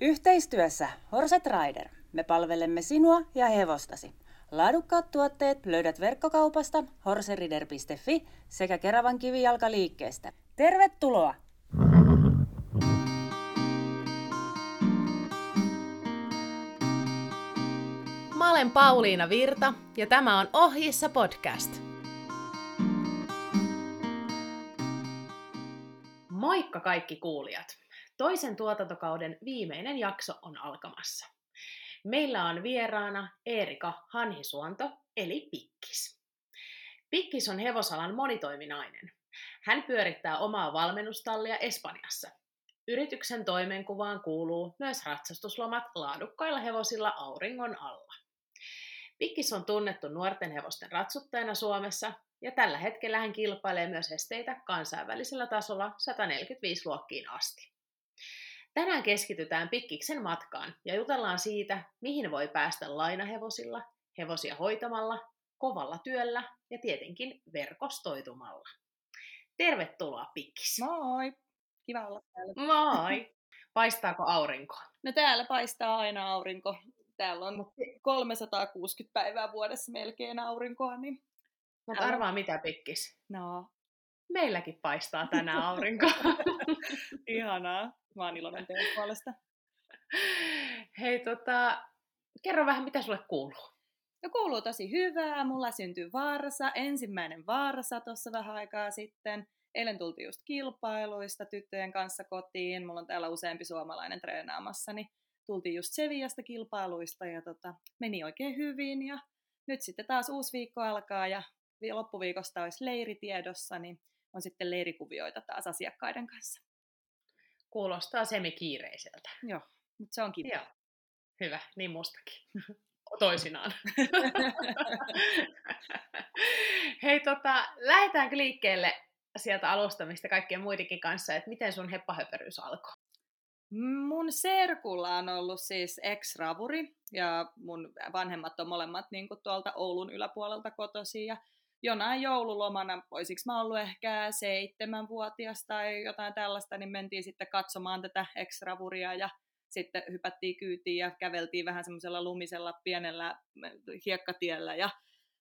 Yhteistyössä Horset Rider me palvelemme sinua ja hevostasi. Laadukkaat tuotteet löydät verkkokaupasta horserider.fi sekä Keravan kivijalkaliikkeestä. Tervetuloa! Mä olen Pauliina Virta ja tämä on Ohjissa podcast. Moikka kaikki kuulijat! Toisen tuotantokauden viimeinen jakso on alkamassa. Meillä on vieraana Erika Hanhisuonto, eli Pikkis. Pikkis on hevosalan monitoiminainen. Hän pyörittää omaa valmennustallia Espanjassa. Yrityksen toimenkuvaan kuuluu myös ratsastuslomat laadukkailla hevosilla auringon alla. Pikkis on tunnettu nuorten hevosten ratsuttajana Suomessa ja tällä hetkellä hän kilpailee myös esteitä kansainvälisellä tasolla 145 luokkiin asti. Tänään keskitytään Pikkiksen matkaan ja jutellaan siitä, mihin voi päästä lainahevosilla, hevosia hoitamalla, kovalla työllä ja tietenkin verkostoitumalla. Tervetuloa Pikkis! Moi! Kiva olla täällä. Moi! Paistaako aurinko? No täällä paistaa aina aurinko. Täällä on 360 päivää vuodessa melkein aurinkoa, niin... Mutta arvaa mitä Pikkis? No. Meilläkin paistaa tänään aurinko. Ihanaa. Mä oon iloinen teidän puolesta. Hei, tota, kerro vähän, mitä sulle kuuluu? No kuuluu tosi hyvää. Mulla syntyi vaarsa, ensimmäinen vaarsa tuossa vähän aikaa sitten. Eilen tultiin just kilpailuista tyttöjen kanssa kotiin. Mulla on täällä useampi suomalainen treenaamassa, niin tultiin just Seviasta kilpailuista ja tota, meni oikein hyvin. Ja nyt sitten taas uusi viikko alkaa ja loppuviikosta olisi leiri tiedossa, niin on sitten leirikuvioita taas asiakkaiden kanssa. Kuulostaa semikiireiseltä. Joo, mutta se on kiva. Joo. Hyvä, niin mustakin. Toisinaan. Hei, tota, lähdetäänkö liikkeelle sieltä alusta, mistä kaikkien muidenkin kanssa, että miten sun heppahöperyys alkoi? Mun serkulla on ollut siis ex-ravuri, ja mun vanhemmat on molemmat niin tuolta Oulun yläpuolelta kotosi, ja jonain joululomana, olisiko mä ollut ehkä seitsemänvuotias tai jotain tällaista, niin mentiin sitten katsomaan tätä ex-ravuria ja sitten hypättiin kyytiin ja käveltiin vähän semmoisella lumisella pienellä hiekkatiellä ja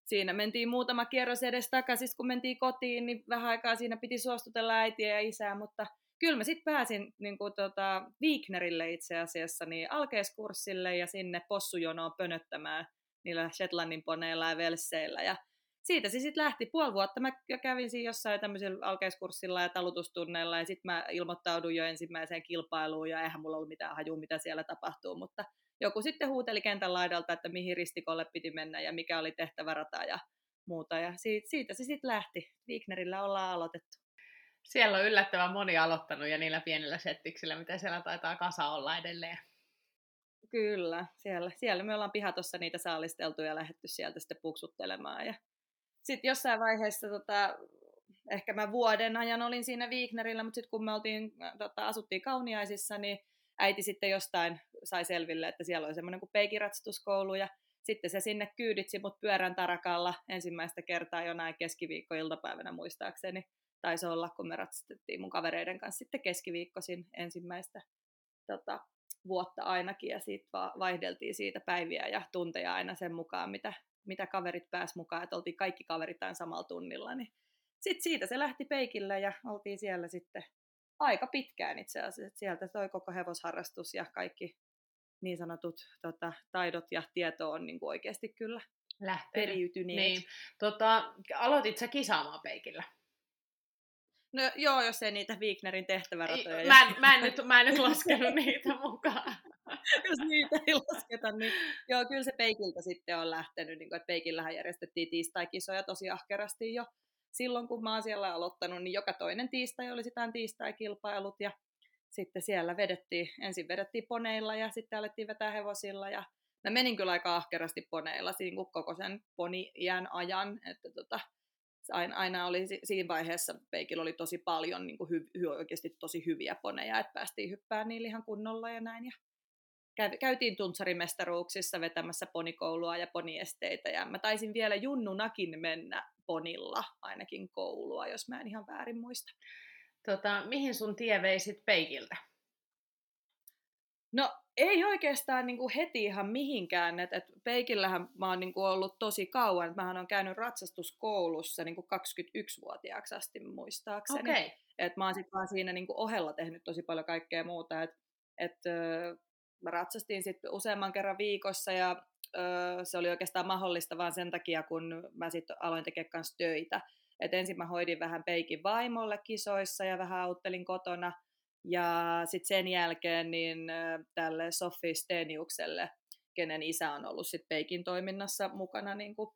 siinä mentiin muutama kierros edes takaisin, kun mentiin kotiin, niin vähän aikaa siinä piti suostutella äitiä ja isää, mutta kyllä mä sitten pääsin niin kuin, tota, Wignerille itse asiassa niin alkeiskurssille ja sinne possujonoon pönöttämään niillä Shetlandin poneilla ja velseillä ja siitä se sitten lähti. Puoli vuotta mä kävin siinä jossain tämmöisellä alkeiskurssilla ja talutustunneilla ja sitten mä ilmoittauduin jo ensimmäiseen kilpailuun ja eihän mulla ollut mitään hajua, mitä siellä tapahtuu, mutta joku sitten huuteli kentän laidalta, että mihin ristikolle piti mennä ja mikä oli tehtävärata ja muuta ja siitä, siitä se sitten lähti. Wignerillä ollaan aloitettu. Siellä on yllättävän moni aloittanut ja niillä pienillä settiksillä, mitä siellä taitaa kasa olla edelleen. Kyllä, siellä, siellä me ollaan pihatossa niitä saalisteltu ja lähdetty sieltä sitten puksuttelemaan ja sitten jossain vaiheessa tota, ehkä mä vuoden ajan olin siinä Wignerillä, mutta sitten kun me oltiin, tota, asuttiin Kauniaisissa, niin äiti sitten jostain sai selville, että siellä oli semmoinen kuin peikiratsastuskoulu ja sitten se sinne kyyditsi mut pyörän tarakalla ensimmäistä kertaa jo näin keskiviikko-iltapäivänä muistaakseni. Taisi olla, kun me ratsastettiin mun kavereiden kanssa sitten keskiviikkoisin ensimmäistä tota, vuotta ainakin ja siitä vaihdeltiin siitä päiviä ja tunteja aina sen mukaan, mitä mitä kaverit pääs mukaan, että oltiin kaikki kaverit tämän samalla tunnilla, niin sitten siitä se lähti peikillä ja oltiin siellä sitten aika pitkään itse asiassa. Sieltä toi koko hevosharrastus ja kaikki niin sanotut tota, taidot ja tieto on niin kuin oikeasti kyllä Lähtenyt. periytyneet. Niin. Tota, aloitit sä kisaamaan peikillä? No joo, jos ei niitä Wignerin tehtäväratoja. Mä en, mä, en nyt, mä en nyt laskenut niitä mukaan. jos niitä ei lasketa, niin joo, kyllä se peikiltä sitten on lähtenyt, niin kuin, että peikillähän järjestettiin tiistai-kisoja tosi ahkerasti jo silloin, kun mä oon siellä aloittanut, niin joka toinen tiistai oli sitä tiistai-kilpailut ja sitten siellä vedettiin, ensin vedettiin poneilla ja sitten alettiin vetää hevosilla ja mä menin kyllä aika ahkerasti poneilla siinä koko sen poni-iän ajan, että tota, aina, aina oli siinä vaiheessa Peikillä oli tosi paljon niin kuin hy, hy, oikeasti tosi hyviä poneja, että päästiin hyppään niillä ihan kunnolla ja näin. Ja käytiin Tuntsarimestaruuksissa vetämässä ponikoulua ja poniesteitä, ja mä taisin vielä junnunakin mennä ponilla ainakin koulua, jos mä en ihan väärin muista. Tota, mihin sun tie veisit peikiltä? No ei oikeastaan niin kuin heti ihan mihinkään. Et, et Peikillähän mä oon niin kuin ollut tosi kauan. Mähän on käynyt ratsastuskoulussa niin kuin 21-vuotiaaksi asti muistaakseni. Okei. Et mä oon sitten vaan siinä niin kuin ohella tehnyt tosi paljon kaikkea muuta. Et, et, mä ratsastin sitten useamman kerran viikossa ja ö, se oli oikeastaan mahdollista vaan sen takia, kun mä sitten aloin tekemään kanssa töitä. Et ensin mä hoidin vähän Peikin vaimolle kisoissa ja vähän auttelin kotona – ja sitten sen jälkeen niin tälle Sofi Steniukselle, kenen isä on ollut sit Peikin toiminnassa mukana niin kuin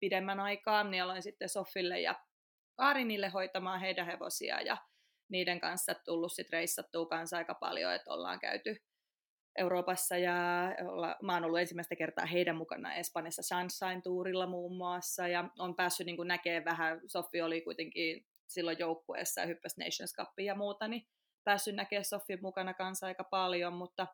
pidemmän aikaa, niin aloin sitten Sofille ja Kaarinille hoitamaan heidän hevosia ja niiden kanssa tullut sitten reissattua kanssa aika paljon, että ollaan käyty Euroopassa ja olla, mä oon ollut ensimmäistä kertaa heidän mukana Espanjassa Sunshine-tuurilla muun muassa ja on päässyt niin näkemään vähän, Sofi oli kuitenkin silloin joukkueessa ja hyppäsi Nations Cupia ja muuta, niin päässyt näkemään Sofin mukana kanssa aika paljon, mutta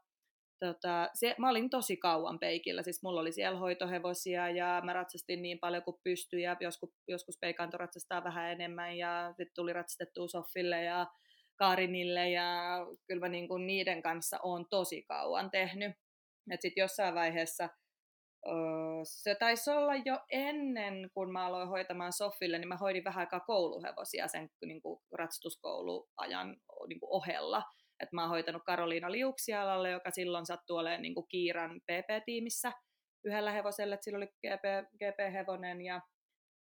tota, se, mä olin tosi kauan peikillä, siis mulla oli siellä hoitohevosia ja mä ratsastin niin paljon kuin pystyin ja joskus, joskus peikanto ratsastaa vähän enemmän ja sitten tuli ratsastettua Sofille ja Karinille ja kyllä mä niin kuin niiden kanssa on tosi kauan tehnyt. Että sitten jossain vaiheessa se taisi olla jo ennen, kun mä aloin hoitamaan Sofille, niin mä hoidin vähän aikaa kouluhevosia sen niin kuin ratsastuskouluajan niin kuin ohella. Et mä oon hoitanut Karoliina Liuksialalle, joka silloin sattui olemaan niin kuin Kiiran PP-tiimissä yhdellä hevosella, että sillä oli GP, GP-hevonen ja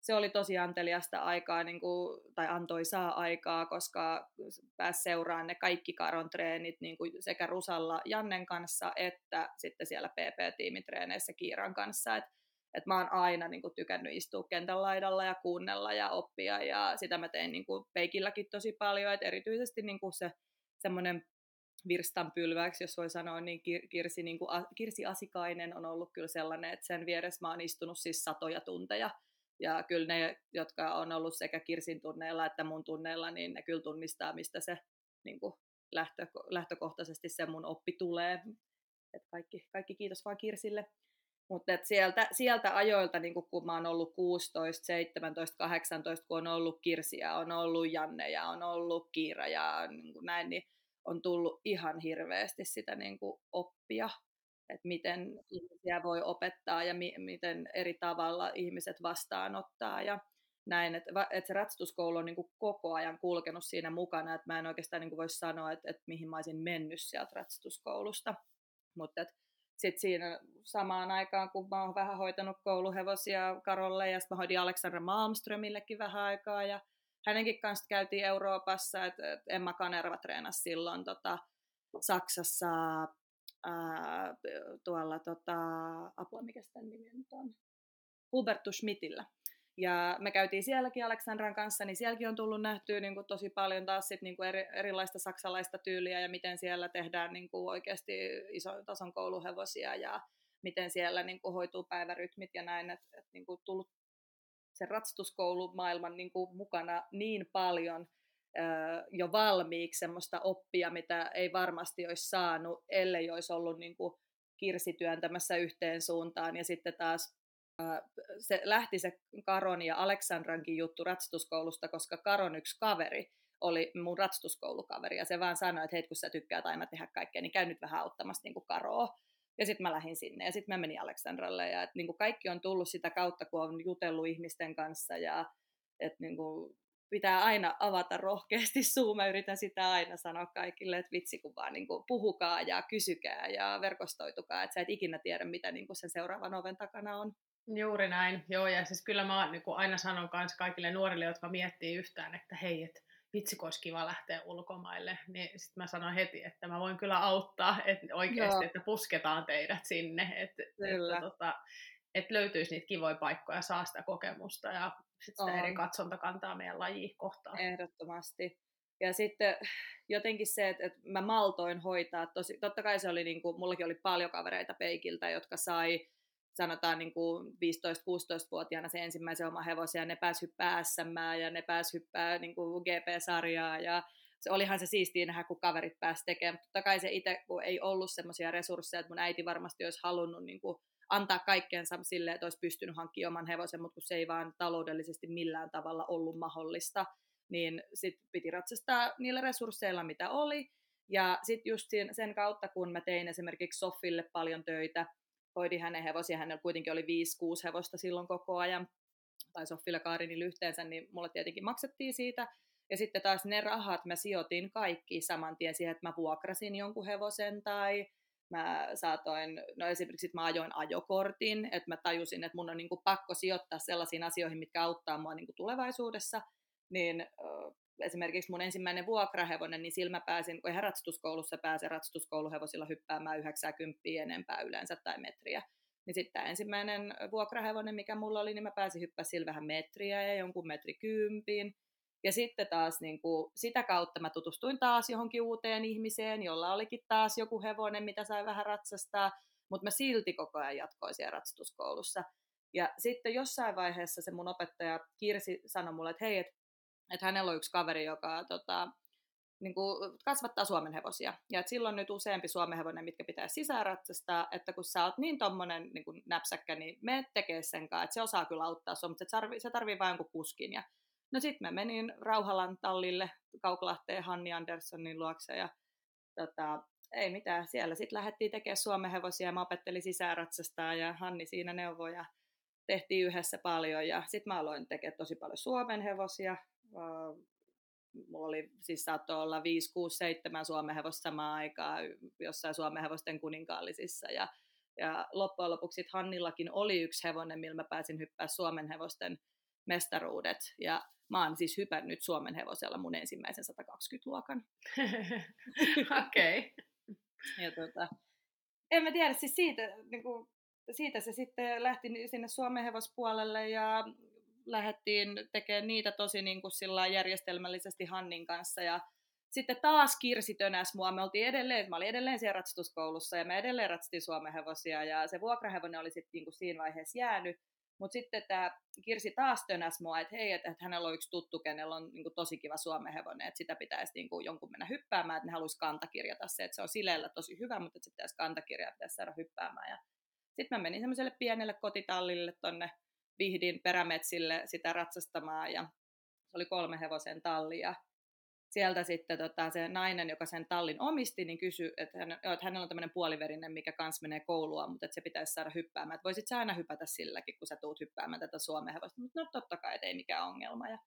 se oli tosi anteliasta aikaa, niin kuin, tai antoi saa aikaa, koska pääsi seuraamaan ne kaikki karon treenit niin kuin sekä Rusalla Jannen kanssa, että sitten siellä PP-tiimitreeneissä Kiiran kanssa. Et, et mä oon aina niin kuin, tykännyt istua kentän laidalla ja kuunnella ja oppia, ja sitä mä tein niin kuin, peikilläkin tosi paljon, että erityisesti niin kuin se semmoinen virstanpylväksi, jos voi sanoa, niin Kirsi, niin kuin, Kirsi Asikainen on ollut kyllä sellainen, että sen vieressä mä oon istunut siis satoja tunteja, ja kyllä ne, jotka on ollut sekä Kirsin tunneilla että mun tunneilla, niin ne kyllä tunnistaa, mistä se niin kuin lähtö, lähtökohtaisesti se mun oppi tulee. Et kaikki, kaikki kiitos vaan Kirsille. Mutta sieltä, sieltä ajoilta, niin kun mä oon ollut 16, 17, 18, kun on ollut Kirsiä, on ollut Janne ja on ollut Kiira ja niin näin, niin on tullut ihan hirveästi sitä niin oppia että miten ihmisiä voi opettaa ja mi- miten eri tavalla ihmiset vastaanottaa ja näin, että, että se ratsastuskoulu on niin kuin koko ajan kulkenut siinä mukana, että mä en oikeastaan niin kuin voi sanoa, että, että mihin mä olisin mennyt sieltä ratsastuskoulusta, mutta sitten siinä samaan aikaan, kun mä oon vähän hoitanut kouluhevosia Karolle ja sitten mä hoidin Aleksandra Malmströmillekin vähän aikaa ja hänenkin kanssa käytiin Euroopassa, että et Emma Kanerva treenasi silloin tota, Saksassa tuolla, tota, apua, mikä sitä nimi nyt on, Hubertus Schmidtillä. Ja me käytiin sielläkin Aleksandran kanssa, niin sielläkin on tullut nähtyä niin kuin tosi paljon taas sit niin kuin eri, erilaista saksalaista tyyliä ja miten siellä tehdään niin kuin oikeasti ison tason kouluhevosia ja miten siellä niin kuin hoituu päivärytmit ja näin, että et, niin kuin tullut sen ratsastuskoulumaailman niin kuin mukana niin paljon jo valmiiksi semmoista oppia, mitä ei varmasti olisi saanut, ellei olisi ollut niin kuin kirsi työntämässä yhteen suuntaan. Ja sitten taas se lähti se Karon ja Aleksandrankin juttu ratsastuskoulusta, koska Karon yksi kaveri oli mun ratsastuskoulukaveri, ja se vaan sanoi, että hei, kun sä tykkäät aina tehdä kaikkea, niin käy nyt vähän auttamassa niin kuin Karoa. Ja sitten mä lähdin sinne, ja sitten mä menin Aleksandralle, ja et, niin kuin kaikki on tullut sitä kautta, kun on jutellut ihmisten kanssa, ja et, niin kuin, pitää aina avata rohkeasti suu. Mä yritän sitä aina sanoa kaikille, että vitsi kun vaan niin kuin puhukaa ja kysykää ja verkostoitukaa, että sä et ikinä tiedä, mitä niin kuin sen seuraavan oven takana on. Juuri näin, joo, ja siis kyllä mä niin kuin aina sanon myös kaikille nuorille, jotka miettii yhtään, että hei, että vitsi, kun olisi kiva lähteä ulkomaille, niin sitten mä sanon heti, että mä voin kyllä auttaa, että oikeasti, joo. että pusketaan teidät sinne, että, kyllä. että, tota, että löytyisi niitä kivoja paikkoja, saa sitä kokemusta ja sit sitä eri katsontakantaa meidän lajiin kohtaan. Ehdottomasti. Ja sitten jotenkin se, että, että mä maltoin hoitaa, tosi, totta kai se oli, niin kuin, mullakin oli paljon kavereita peikiltä, jotka sai sanotaan niin kuin 15-16-vuotiaana se ensimmäisen oma hevosen ja ne pääsi hyppää SM ja ne pääsi hyppää niin kuin GP-sarjaa ja se olihan se siistiä nähdä, kun kaverit pääsi tekemään. Mutta totta kai se itse, kun ei ollut semmoisia resursseja, että mun äiti varmasti olisi halunnut niin kuin antaa kaikkeensa sille, että olisi pystynyt hankkimaan oman hevosen, mutta kun se ei vaan taloudellisesti millään tavalla ollut mahdollista, niin sitten piti ratsastaa niillä resursseilla, mitä oli. Ja sitten just sen kautta, kun mä tein esimerkiksi Sofille paljon töitä, hoidin hänen hevosia, hänellä kuitenkin oli 5-6 hevosta silloin koko ajan, tai Soffilla Kaarinilla yhteensä, niin mulle tietenkin maksettiin siitä. Ja sitten taas ne rahat mä sijoitin kaikki saman tien siihen, että mä vuokrasin jonkun hevosen tai mä saatoin, no esimerkiksi mä ajoin ajokortin, että mä tajusin, että mun on niin kuin pakko sijoittaa sellaisiin asioihin, mitkä auttaa mua niin kuin tulevaisuudessa, niin esimerkiksi mun ensimmäinen vuokrahevonen, niin sillä mä pääsin, kun ihan ratsastuskoulussa pääsen ratsastuskouluhevosilla hyppäämään 90 enempää yleensä tai metriä. Niin sitten ensimmäinen vuokrahevonen, mikä mulla oli, niin mä pääsin hyppää sillä vähän metriä ja jonkun metri kympin. Ja sitten taas niin kuin, sitä kautta mä tutustuin taas johonkin uuteen ihmiseen, jolla olikin taas joku hevonen, mitä sai vähän ratsastaa, mutta mä silti koko ajan jatkoin siellä ratsastuskoulussa. Ja sitten jossain vaiheessa se mun opettaja Kirsi sanoi mulle, että hei, että et hänellä on yksi kaveri, joka tota, niin kuin kasvattaa Suomen hevosia. Ja et silloin nyt useampi Suomen hevonen, mitkä pitää sisäratsastaa, että kun sä oot niin tommonen niin kuin näpsäkkä, niin me tekee sen kanssa, että se osaa kyllä auttaa sua, mutta se tarvii, se tarvii vain jonkun kuskin. Ja No sitten mä menin Rauhalan tallille Kauklahteen Hanni Anderssonin luokse ja tota, ei mitään, siellä sitten lähdettiin tekemään Suomen hevosia ja mä opettelin sisäänratsastaa ja Hanni siinä neuvoi ja tehtiin yhdessä paljon ja sitten mä aloin tekemään tosi paljon Suomen hevosia. Mulla oli, siis saattoi olla 5, 6, 7 Suomen hevosta samaan aikaan jossain Suomen hevosten kuninkaallisissa ja, ja loppujen lopuksi Hannillakin oli yksi hevonen, millä mä pääsin hyppää Suomen hevosten mestaruudet. Ja mä oon siis hypännyt Suomen hevosella mun ensimmäisen 120-luokan. Okei. okay. Ja tota, en mä tiedä, siis siitä, niin kuin, siitä se sitten lähti sinne Suomen hevospuolelle ja lähdettiin tekemään niitä tosi niin kuin sillä järjestelmällisesti Hannin kanssa ja sitten taas Kirsi tönäs mua. Me oltiin edelleen, mä olin edelleen siellä ratsastuskoulussa ja me edelleen ratsastin Suomen hevosia ja se vuokrahevonen oli sitten niin kuin siinä vaiheessa jäänyt. Mutta sitten tämä Kirsi taas tönäs mua, että hei, että, että hänellä on yksi tuttu, kenellä on niin kuin, tosi kiva Suomen hevonen, että sitä pitäisi niin kuin, jonkun mennä hyppäämään, että ne haluaisi kantakirjata se, että se on sileellä tosi hyvä, mutta että se pitäisi kantakirjaa, pitäisi saada hyppäämään. Ja sitten mä menin semmoiselle pienelle kotitallille tonne Vihdin perämetsille sitä ratsastamaan ja se oli kolme hevosen talli ja sieltä sitten tota, se nainen, joka sen tallin omisti, niin kysyi, että, hän, että hänellä on tämmöinen puoliverinen, mikä kans menee koulua, mutta että se pitäisi saada hyppäämään. Että voisit sä aina hypätä silläkin, kun sä tuut hyppäämään tätä Suomen hevosta. Mutta no totta kai, ei mikään ongelma. Ja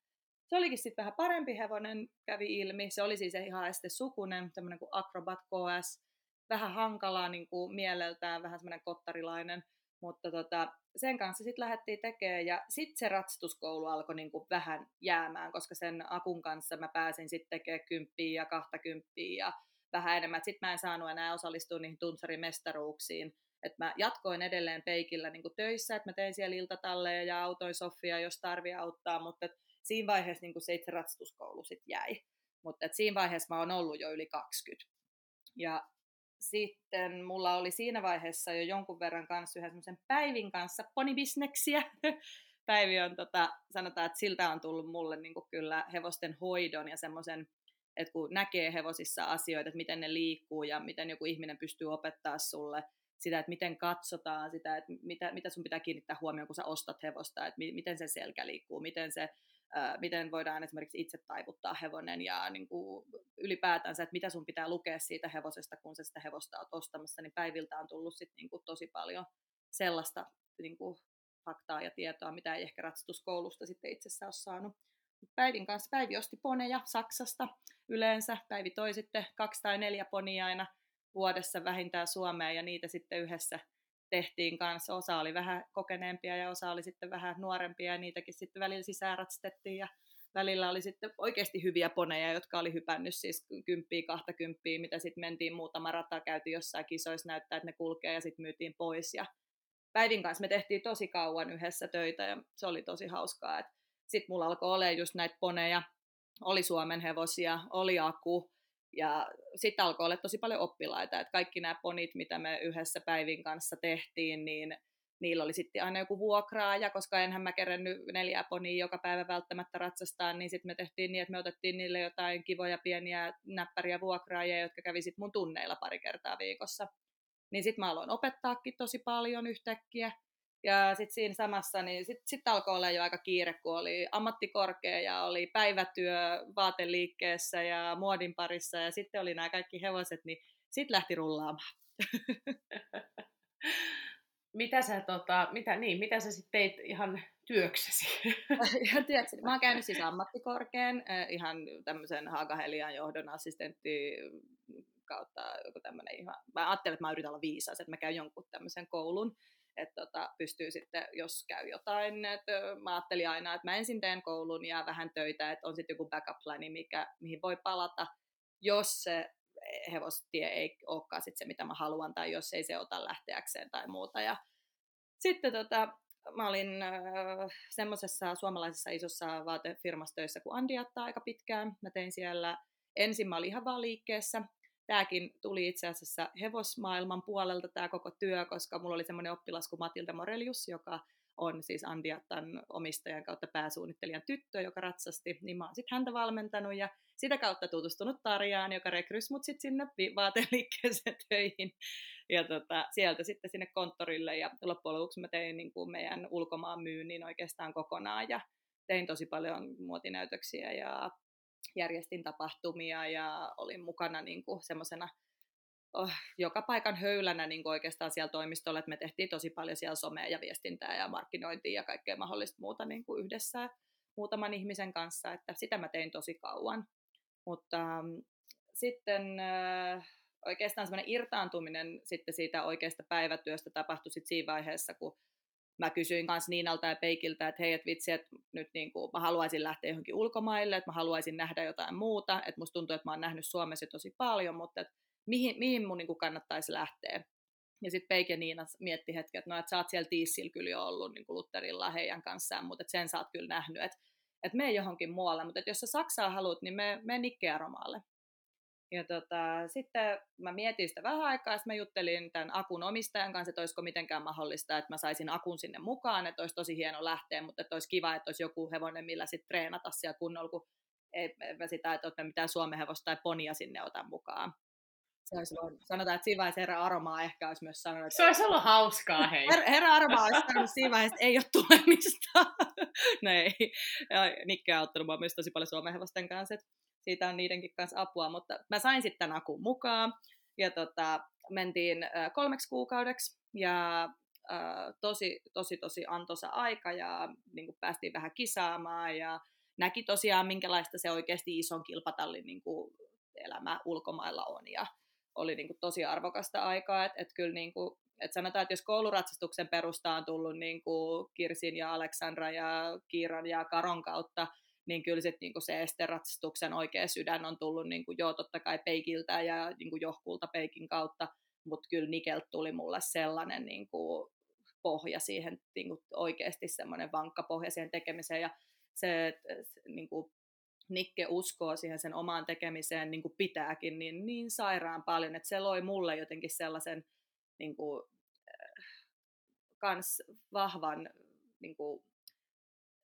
se olikin sitten vähän parempi hevonen, kävi ilmi. Se oli siis ihan este sukunen, tämmöinen kuin Acrobat KS. Vähän hankalaa niin kuin mieleltään, vähän semmoinen kottarilainen. Mutta tota, sen kanssa sitten lähdettiin tekemään ja sitten se ratsastuskoulu alkoi niinku vähän jäämään, koska sen akun kanssa mä pääsin sitten tekemään kymppiä ja kahtakymppiä ja vähän enemmän. Sitten mä en saanut enää osallistua niihin tunsarimestaruuksiin. että mä jatkoin edelleen peikillä niinku töissä, että mä tein siellä iltatalleja ja autoin Sofia, jos tarvii auttaa, mutta siinä vaiheessa niinku se itse ratsastuskoulu sitten jäi. Mutta siinä vaiheessa mä oon ollut jo yli 20. Ja sitten mulla oli siinä vaiheessa jo jonkun verran kanssa yhden semmoisen Päivin kanssa ponibisneksiä. Päivi on, tota, sanotaan, että siltä on tullut mulle niin kyllä hevosten hoidon ja semmoisen, että kun näkee hevosissa asioita, että miten ne liikkuu ja miten joku ihminen pystyy opettaa sulle sitä, että miten katsotaan sitä, että mitä, mitä sun pitää kiinnittää huomioon, kun sä ostat hevosta, että miten se selkä liikkuu, miten se miten voidaan esimerkiksi itse taivuttaa hevonen ja niin kuin ylipäätänsä, että mitä sun pitää lukea siitä hevosesta, kun sä sitä hevosta oot ostamassa, niin päiviltä on tullut sit niin kuin tosi paljon sellaista niin kuin faktaa ja tietoa, mitä ei ehkä ratsastuskoulusta sitten itsessä ole saanut. Päivin kanssa Päivi osti poneja Saksasta yleensä. Päivi toi sitten kaksi tai neljä ponia aina vuodessa vähintään Suomeen ja niitä sitten yhdessä tehtiin kanssa. Osa oli vähän kokeneempia ja osa oli sitten vähän nuorempia ja niitäkin sitten välillä sisäänratstettiin ja välillä oli sitten oikeasti hyviä poneja, jotka oli hypännyt siis kymppiä, kahta kymppiä, mitä sitten mentiin muutama rata, käytiin jossain kisoissa näyttää, että ne kulkee ja sitten myytiin pois. Ja Päivin kanssa me tehtiin tosi kauan yhdessä töitä ja se oli tosi hauskaa. Sitten mulla alkoi olla just näitä poneja, oli Suomen hevosia, oli Aku, ja sitten alkoi olla tosi paljon oppilaita, että kaikki nämä ponit, mitä me yhdessä Päivin kanssa tehtiin, niin niillä oli sitten aina joku vuokraaja, koska enhän mä kerennyt neljää ponia joka päivä välttämättä ratsastaa, niin sitten me tehtiin niin, että me otettiin niille jotain kivoja pieniä näppäriä vuokraajia, jotka kävi sitten mun tunneilla pari kertaa viikossa. Niin sitten mä aloin opettaakin tosi paljon yhtäkkiä. Ja sitten siinä samassa, niin sitten sit alkoi olla jo aika kiire, kun oli ammattikorkea ja oli päivätyö vaateliikkeessä ja muodin parissa ja sitten oli nämä kaikki hevoset, niin sitten lähti rullaamaan. mitä sä, tota, mitä, niin, mitä sä sitten teit ihan työksesi? ihan työksesi. Mä oon käynyt siis ammattikorkean, ihan tämmöisen Haagahelian johdon assistentti kautta joku tämmöinen ihan, mä ajattelin, että mä yritän olla viisas, että mä käyn jonkun tämmöisen koulun, että tota, pystyy sitten, jos käy jotain, että mä ajattelin aina, että mä ensin teen koulun ja vähän töitä, että on sitten joku backup plani, mikä, mihin voi palata, jos se hevostie ei olekaan sit se, mitä mä haluan, tai jos ei se ota lähteäkseen tai muuta. Ja sitten tota, mä olin äh, semmoisessa suomalaisessa isossa vaatefirmassa töissä kuin Andiatta aika pitkään. Mä tein siellä, ensin mä olin ihan vaan liikkeessä, tämäkin tuli itse asiassa hevosmaailman puolelta tämä koko työ, koska mulla oli semmoinen oppilas kuin Matilda Morelius, joka on siis Andiattan omistajan kautta pääsuunnittelijan tyttö, joka ratsasti, niin mä oon sitten häntä valmentanut ja sitä kautta tutustunut Tarjaan, joka rekrysi mut sitten sinne vaateliikkeeseen töihin. Ja tota, sieltä sitten sinne konttorille ja loppujen lopuksi mä tein niin kuin meidän ulkomaan myynnin oikeastaan kokonaan ja tein tosi paljon muotinäytöksiä ja järjestin tapahtumia ja olin mukana niin kuin semmoisena oh, joka paikan höylänä niin kuin oikeastaan siellä toimistolla, että me tehtiin tosi paljon siellä somea ja viestintää ja markkinointia ja kaikkea mahdollista muuta niin kuin yhdessä muutaman ihmisen kanssa, että sitä mä tein tosi kauan. Mutta um, sitten äh, oikeastaan semmoinen irtaantuminen sitten siitä oikeasta päivätyöstä tapahtui sitten siinä vaiheessa, kun mä kysyin kanssa Niinalta ja Peikiltä, että hei, että vitsi, että nyt niin kuin, mä haluaisin lähteä johonkin ulkomaille, että mä haluaisin nähdä jotain muuta, että musta tuntuu, että mä oon nähnyt Suomessa tosi paljon, mutta että mihin, mihin mun niin kuin kannattaisi lähteä. Ja sitten Peik ja Niina mietti hetken, että no, että sä oot siellä Tiissillä kyllä jo ollut niin kuin Lutterilla heidän kanssaan, mutta että sen sä oot kyllä nähnyt, että, että mene johonkin muualle, mutta että jos sä Saksaa haluat, niin me, me Nikkearomaalle. Ja tota, sitten mä mietin sitä vähän aikaa, sitten mä juttelin tämän Akun omistajan kanssa, että olisiko mitenkään mahdollista, että mä saisin Akun sinne mukaan, että olisi tosi hieno lähteä, mutta että olisi kiva, että olisi joku hevonen, millä sitten treenata siellä kunnolla, kun ei mä sitä, että otan mitään suomen hevosta tai ponia sinne otan mukaan. Se olisi ollut, sanotaan, että siinä vaiheessa herra Aromaa ehkä olisi myös sanonut. Että se olisi ollut hauskaa, hei. Her, herra Aromaa olisi sanonut siinä vaiheessa, että ei ole tulemista. no ei. Nikke on auttanut mua myös tosi paljon suomen hevosten kanssa, että siitä on niidenkin kanssa apua, mutta mä sain sitten akun mukaan ja tota, mentiin kolmeksi kuukaudeksi ja tosi, tosi, tosi antoisa aika ja niin kuin päästiin vähän kisaamaan ja näki tosiaan, minkälaista se oikeasti ison kilpatallin niin kuin elämä ulkomailla on ja oli niin kuin tosi arvokasta aikaa, että et kyllä niin kuin, et sanotaan, että jos kouluratsastuksen perusta on tullut niin kuin Kirsin ja Aleksandra ja Kiiran ja Karon kautta, niin kyllä sit, niin kuin se esteratsastuksen oikea sydän on tullut niin kuin, joo, totta kai peikiltä ja niin kuin johkulta peikin kautta, mutta kyllä Nikelt tuli mulle sellainen niin kuin, pohja siihen, niin kuin, oikeasti semmoinen vankka pohja siihen tekemiseen ja se, että niin kuin, Nikke uskoo siihen sen omaan tekemiseen niin kuin pitääkin niin, niin sairaan paljon, että se loi mulle jotenkin sellaisen niin kuin, äh, kans vahvan niin kuin,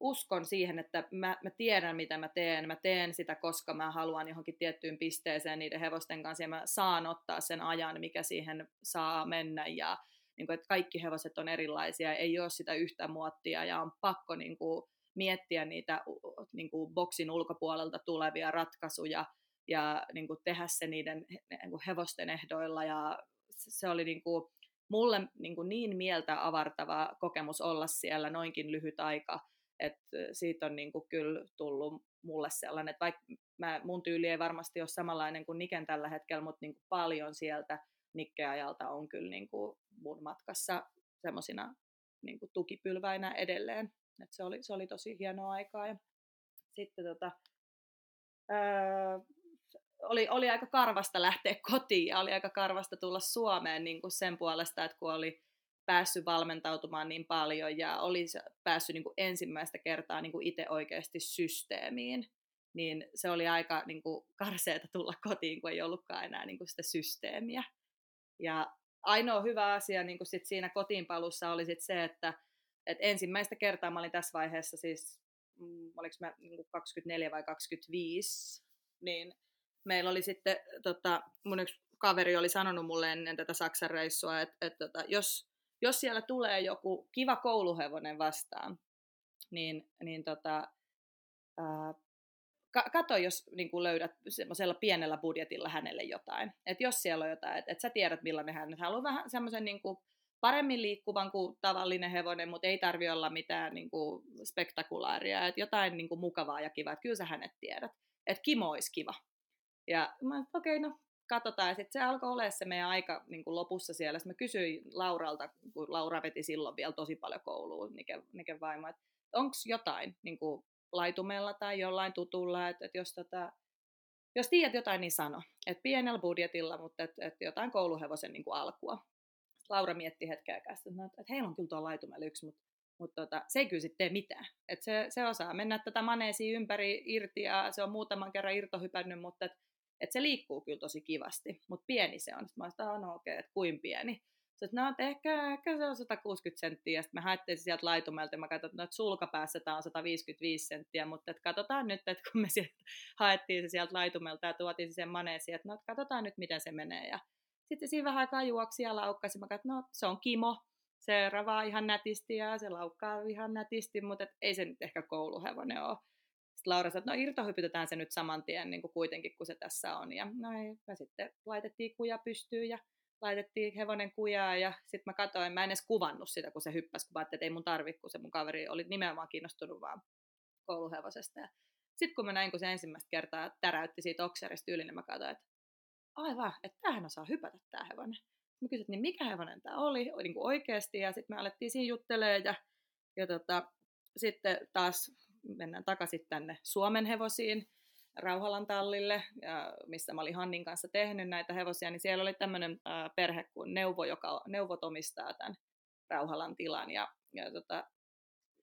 uskon siihen, että mä, mä tiedän, mitä mä teen. Mä teen sitä, koska mä haluan johonkin tiettyyn pisteeseen niiden hevosten kanssa ja mä saan ottaa sen ajan, mikä siihen saa mennä ja niin kuin, että kaikki hevoset on erilaisia, ei ole sitä yhtä muottia ja on pakko niin kuin, miettiä niitä niin kuin, boksin ulkopuolelta tulevia ratkaisuja ja niin kuin, tehdä se niiden niin kuin, hevosten ehdoilla ja se oli niin kuin, mulle niin, kuin, niin mieltä avartava kokemus olla siellä noinkin lyhyt aika että siitä on niin kuin kyllä tullut mulle sellainen, että vaikka mä, mun tyyli ei varmasti ole samanlainen kuin Niken tällä hetkellä, mutta niin kuin paljon sieltä Nikkeajalta on kyllä niin kuin mun matkassa semmoisina niin tukipylväinä edelleen. Et se, oli, se oli tosi hienoa aikaa. Ja sitten tota, öö, oli, oli aika karvasta lähteä kotiin ja oli aika karvasta tulla Suomeen niin kuin sen puolesta, että kun oli päässyt valmentautumaan niin paljon ja oli päässyt niin kuin ensimmäistä kertaa niin kuin itse oikeasti systeemiin, niin se oli aika niin kuin karseeta tulla kotiin, kun ei ollutkaan enää niin kuin sitä systeemiä. Ja ainoa hyvä asia niin kuin sit siinä kotiinpalussa oli sit se, että et ensimmäistä kertaa mä olin tässä vaiheessa siis, mm, oliko mä niin kuin 24 vai 25, niin meillä oli sitten, tota, mun yksi kaveri oli sanonut mulle ennen tätä Saksan reissua, että, että, että jos jos siellä tulee joku kiva kouluhevonen vastaan, niin, niin tota, ää, kato, jos niin kuin löydät semmoisella pienellä budjetilla hänelle jotain. Että jos siellä on jotain, että et sä tiedät millainen hän on. Haluaa vähän semmoisen niin kuin paremmin liikkuvan kuin tavallinen hevonen, mutta ei tarvi olla mitään niin kuin spektakulaaria. Että jotain niin kuin mukavaa ja kivaa, että kyllä sä hänet tiedät. Että Kimo olisi kiva. Ja mä okei, okay, no katsotaan. Ja sitten se alkoi olla se meidän aika niin kuin lopussa siellä. Sitten mä kysyin Lauralta, kun Laura veti silloin vielä tosi paljon kouluun, Nike, Nike vaimo, että onko jotain niin kuin laitumella tai jollain tutulla, että, että jos, tota, jos tiedät jotain, niin sano. Että pienellä budjetilla, mutta että, että jotain kouluhevosen niin kuin alkua. Laura mietti hetken aikaa, että, että heillä on kyllä tuo laitumella yksi, mutta mutta tota, se ei kyllä sitten tee mitään. Et se, se osaa mennä tätä maneesia ympäri irti ja se on muutaman kerran irtohypännyt, mutta et, et se liikkuu kyllä tosi kivasti. Mutta pieni se on. Sitten mä sanoin, että no okei, okay, että kuin pieni. Sitten no, että ehkä, ehkä se on 160 senttiä, sitten me haettiin sieltä laitumelta, ja mä katsoin, että sulkapäässä tämä on 155 senttiä, mutta että katsotaan nyt, että kun me sieltä haettiin se sieltä laitumelta ja tuotiin se sen maneesiin, että no, että katsotaan nyt, miten se menee. Ja sitten siinä vähän aikaa juoksi ja laukkasi, mä katsoin, no se on Kimo, se ravaa ihan nätisti ja se laukkaa ihan nätisti, mutta et ei se nyt ehkä kouluhevonen ole. Laura sanoi, että no irtohypytetään se nyt saman tien niin kuin kuitenkin, kun se tässä on. Ja no ei, me sitten laitettiin kuja pystyyn ja laitettiin hevonen kujaa ja sitten mä katsoin, mä en edes kuvannut sitä, kun se hyppäsi, kun että ei mun tarvi, kun se mun kaveri oli nimenomaan kiinnostunut vaan kouluhevosesta. Sitten kun mä näin, kun se ensimmäistä kertaa täräytti siitä okserista yli, niin mä katsoin, että aivan, että tämähän osaa hypätä tämä hevonen. Mä kysyin, niin mikä hevonen tämä oli, niin kuin oikeasti, ja sitten me alettiin siinä juttelemaan, ja, ja tota, sitten taas mennään takaisin tänne Suomen hevosiin, Rauhalan tallille, missä mä olin Hannin kanssa tehnyt näitä hevosia, niin siellä oli tämmöinen perhe kuin Neuvo, joka neuvot omistaa tämän Rauhalan tilan. Ja, ja tota,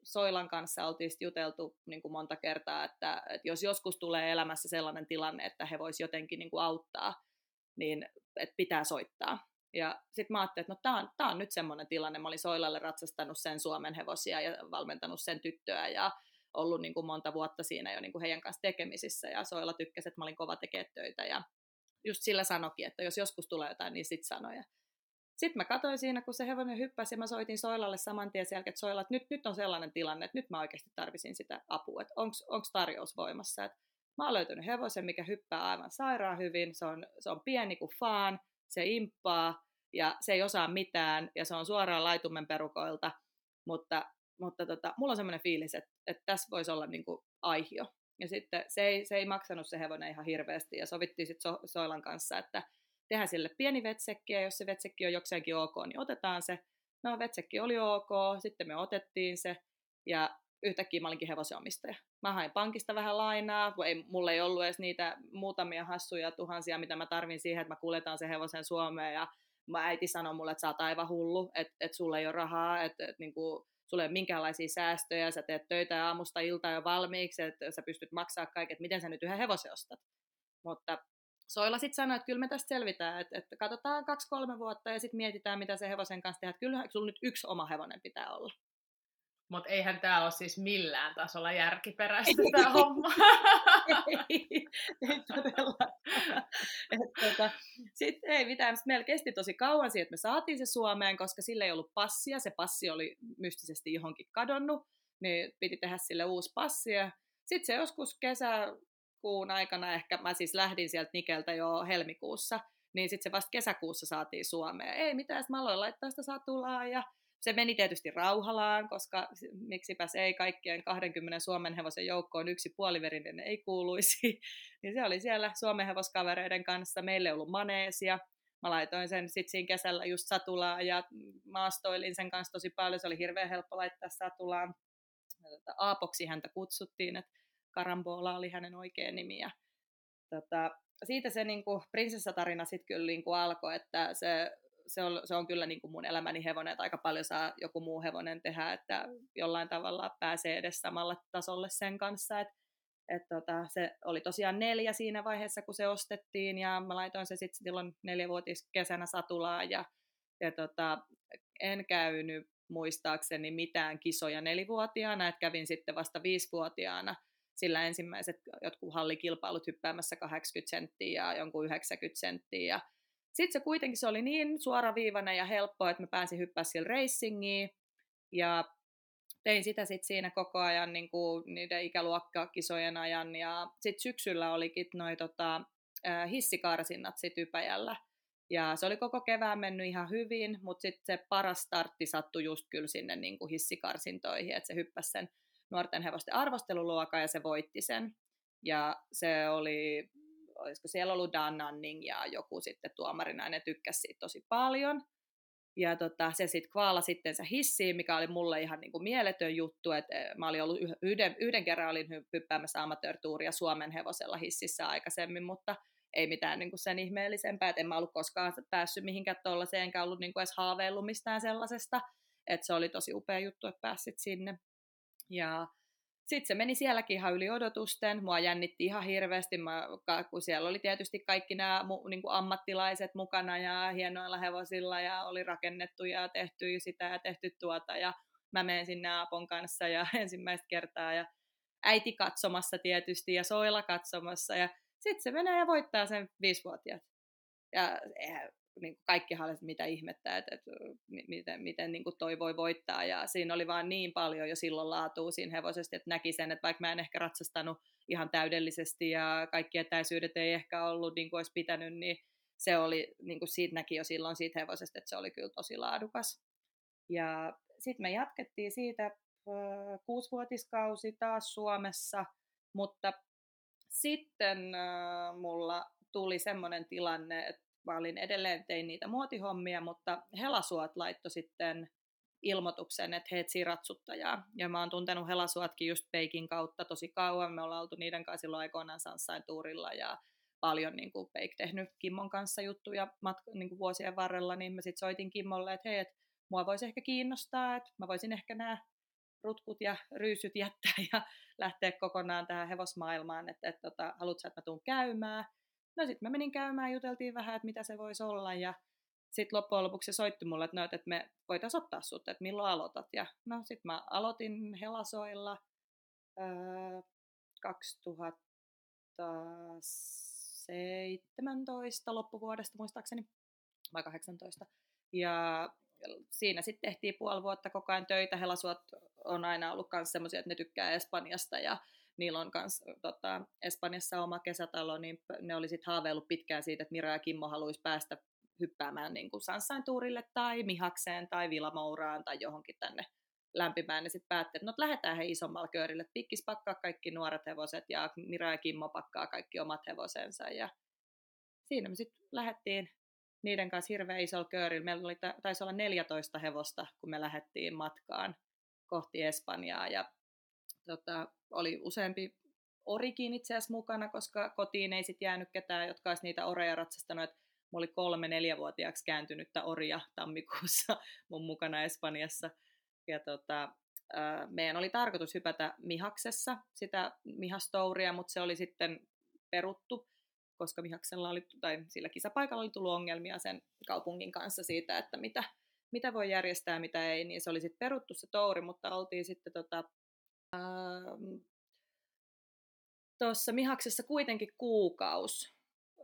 Soilan kanssa oltiin juteltu niin kuin monta kertaa, että, että jos joskus tulee elämässä sellainen tilanne, että he voisivat jotenkin niin kuin auttaa, niin että pitää soittaa. Ja sitten mä ajattelin, että no tämä on, on nyt semmoinen tilanne. Mä olin Soilalle ratsastanut sen Suomen hevosia ja valmentanut sen tyttöä ja ollut niin kuin monta vuotta siinä jo niin kuin heidän kanssa tekemisissä ja Soila tykkäsi, että mä olin kova tekemään töitä ja just sillä sanokin, että jos joskus tulee jotain, niin sit sanoja. Sitten mä katsoin siinä, kun se hevonen hyppäsi ja mä soitin Soilalle saman tien sen jälkeen, että Soila, että nyt, nyt on sellainen tilanne, että nyt mä oikeasti tarvisin sitä apua, että onko tarjous voimassa. Että mä oon löytänyt hevosen, mikä hyppää aivan sairaan hyvin, se on, se on pieni kuin faan, se imppaa ja se ei osaa mitään ja se on suoraan laitumen perukoilta, mutta mutta tota, mulla on semmoinen fiilis, että, että tässä voisi olla niin kuin aihio. Ja sitten se ei, se ei maksanut se hevonen ihan hirveästi, ja sovittiin sitten so, Soilan kanssa, että tehdään sille pieni vetsekki, ja jos se vetsekki on jokseenkin ok, niin otetaan se. No, vetsekki oli ok, sitten me otettiin se, ja yhtäkkiä mä olinkin hevosen omistaja. Mä hain pankista vähän lainaa, kun ei, mulla ei ollut edes niitä muutamia hassuja tuhansia, mitä mä tarvin siihen, että mä kuljetaan sen hevosen Suomeen, ja mä äiti sanoi mulle, että sä oot aivan hullu, että, että sulla ei ole rahaa, että, että niin kuin, sulla ei ole minkäänlaisia säästöjä, sä teet töitä aamusta iltaa jo valmiiksi, että sä pystyt maksaa kaiket, miten sä nyt yhden hevosen ostat. Mutta Soila sitten sanoi, että kyllä me tästä selvitään, että, että katsotaan kaksi-kolme vuotta ja sitten mietitään, mitä se hevosen kanssa tehdään. Kyllä sulla nyt yksi oma hevonen pitää olla. Mutta eihän tämä ole siis millään tasolla järkiperäistä tämä homma. ei, ei todella. tota, Sitten ei mitään. Sitten meillä kesti tosi kauan siihen, että me saatiin se Suomeen, koska sillä ei ollut passia. Se passi oli mystisesti johonkin kadonnut. Niin piti tehdä sille uusi passi. Sitten se joskus kesäkuun aikana, ehkä mä siis lähdin sieltä Nikeltä jo helmikuussa, niin sitten se vasta kesäkuussa saatiin Suomeen. Ei mitään, mä aloin laittaa sitä satulaa ja se meni tietysti Rauhalaan, koska miksipäs ei kaikkien 20 Suomen hevosen joukkoon yksi puoliverinen ei kuuluisi. niin se oli siellä Suomen hevoskavereiden kanssa. Meille ei ollut maneesia. Mä laitoin sen sitten siinä kesällä just satulaa ja maastoilin sen kanssa tosi paljon. Se oli hirveän helppo laittaa satulaan. Tota, Aapoksi häntä kutsuttiin, että Karambola oli hänen oikea nimi. Ja, tota, siitä se niin kuin, prinsessatarina sitten kyllä niin kuin alkoi, että se se on, se on kyllä niin kuin mun elämäni hevonen, että aika paljon saa joku muu hevonen tehdä, että jollain tavalla pääsee edes samalle tasolle sen kanssa, että et tota, se oli tosiaan neljä siinä vaiheessa, kun se ostettiin, ja mä laitoin se sitten silloin neljävuotis kesänä satulaan, ja, ja tota, en käynyt muistaakseni mitään kisoja nelivuotiaana, että kävin sitten vasta viisivuotiaana sillä ensimmäiset jotkut hallikilpailut hyppäämässä 80 senttiä ja jonkun 90 senttiä, ja sitten se kuitenkin se oli niin suoraviivainen ja helppo, että mä pääsin hyppää sillä racingiin. Ja tein sitä sitten siinä koko ajan niin kuin niiden ikäluokkakisojen ajan. Ja sitten syksyllä olikin noin tota, hissikarsinnat sit Ypäjällä. Ja se oli koko kevään mennyt ihan hyvin, mutta sitten se paras startti sattui just kyllä sinne niin kuin hissikarsintoihin, että se hyppäsi sen nuorten hevosten arvosteluluokan ja se voitti sen. Ja se oli, olisiko siellä ollut Dan Nanning ja joku sitten tuomarina, ne tykkäsi siitä tosi paljon. Ja tota, se sitten kvaala sitten se hissiin, mikä oli mulle ihan niin kuin mieletön juttu, että eh, mä olin ollut yhden, yhden kerran olin hyppäämässä amatöörtuuria Suomen hevosella hississä aikaisemmin, mutta ei mitään niin kuin sen ihmeellisempää, että en mä ollut koskaan päässyt mihinkään tuollaiseen, enkä ollut niin kuin edes haaveillut mistään sellaisesta, että se oli tosi upea juttu, että pääsit sinne. Ja sitten se meni sielläkin ihan yli odotusten. Mua jännitti ihan hirveästi, mä, kun siellä oli tietysti kaikki nämä niin kuin ammattilaiset mukana ja hienoilla hevosilla ja oli rakennettu ja tehty sitä ja tehty tuota. Ja mä menen sinne Aapon kanssa ja ensimmäistä kertaa ja äiti katsomassa tietysti ja Soila katsomassa. Ja sitten se menee ja voittaa sen viisivuotiaat. Ja niin kuin kaikkihan oli, mitä ihmettä, että, että miten, miten niin kuin toi voi voittaa. Ja siinä oli vaan niin paljon jo silloin laatua siinä hevosesti, että näki sen, että vaikka mä en ehkä ratsastanut ihan täydellisesti ja kaikki etäisyydet ei ehkä ollut niin kuin olisi pitänyt, niin se oli, niin kuin siitä näki jo silloin siitä hevosesta, että se oli kyllä tosi laadukas. Ja sitten me jatkettiin siitä kuusivuotiskausi taas Suomessa, mutta sitten mulla tuli semmoinen tilanne, että mä olin edelleen tein niitä muotihommia, mutta Helasuot laittoi sitten ilmoituksen, että he etsii ratsuttajaa. Ja mä oon tuntenut Helasuotkin just Peikin kautta tosi kauan. Me ollaan oltu niiden kanssa silloin aikoinaan Sanssain tuurilla ja paljon niin kuin Peik tehnyt Kimmon kanssa juttuja matk- niin kuin vuosien varrella, niin mä sitten soitin Kimmolle, että hei, että mua voisi ehkä kiinnostaa, että mä voisin ehkä nämä rutkut ja ryysyt jättää ja lähteä kokonaan tähän hevosmaailmaan, että, että, että tota, haluatko että mä tuun käymään. No sitten mä menin käymään, juteltiin vähän, että mitä se voisi olla ja sitten loppujen lopuksi se soitti mulle, että, no, että me voitaisiin ottaa sut, että milloin aloitat. Ja no sitten mä aloitin Helasoilla öö, 2017 loppuvuodesta muistaakseni, vai 18. Ja siinä sitten tehtiin puoli vuotta koko ajan töitä. Helasuot on aina ollut myös sellaisia, että ne tykkää Espanjasta ja niillä on myös tota, Espanjassa oma kesätalo, niin ne oli sitten haaveillut pitkään siitä, että Mira ja Kimmo haluaisi päästä hyppäämään niin kuin tuurille tai Mihakseen tai Vilamouraan tai johonkin tänne lämpimään, niin sitten päätti, että no lähdetään he isommalle köörille. Pikkis pakkaa kaikki nuoret hevoset ja Mira ja Kimmo pakkaa kaikki omat hevosensa ja siinä me sitten lähdettiin niiden kanssa hirveän isolla köörillä. Meillä oli, taisi olla 14 hevosta, kun me lähdettiin matkaan kohti Espanjaa ja tota, oli useampi orikin itse asiassa mukana, koska kotiin ei sitten jäänyt ketään, jotka olisi niitä oreja ratsastanut. Et mulla oli kolme neljävuotiaaksi kääntynyttä oria tammikuussa mun mukana Espanjassa. Ja tota, meidän oli tarkoitus hypätä Mihaksessa sitä Mihastouria, mutta se oli sitten peruttu, koska Mihaksella oli, tai sillä kisapaikalla oli tullut ongelmia sen kaupungin kanssa siitä, että mitä, mitä voi järjestää mitä ei, niin se oli sitten peruttu se touri, mutta oltiin sitten tota, tuossa Mihaksessa kuitenkin kuukaus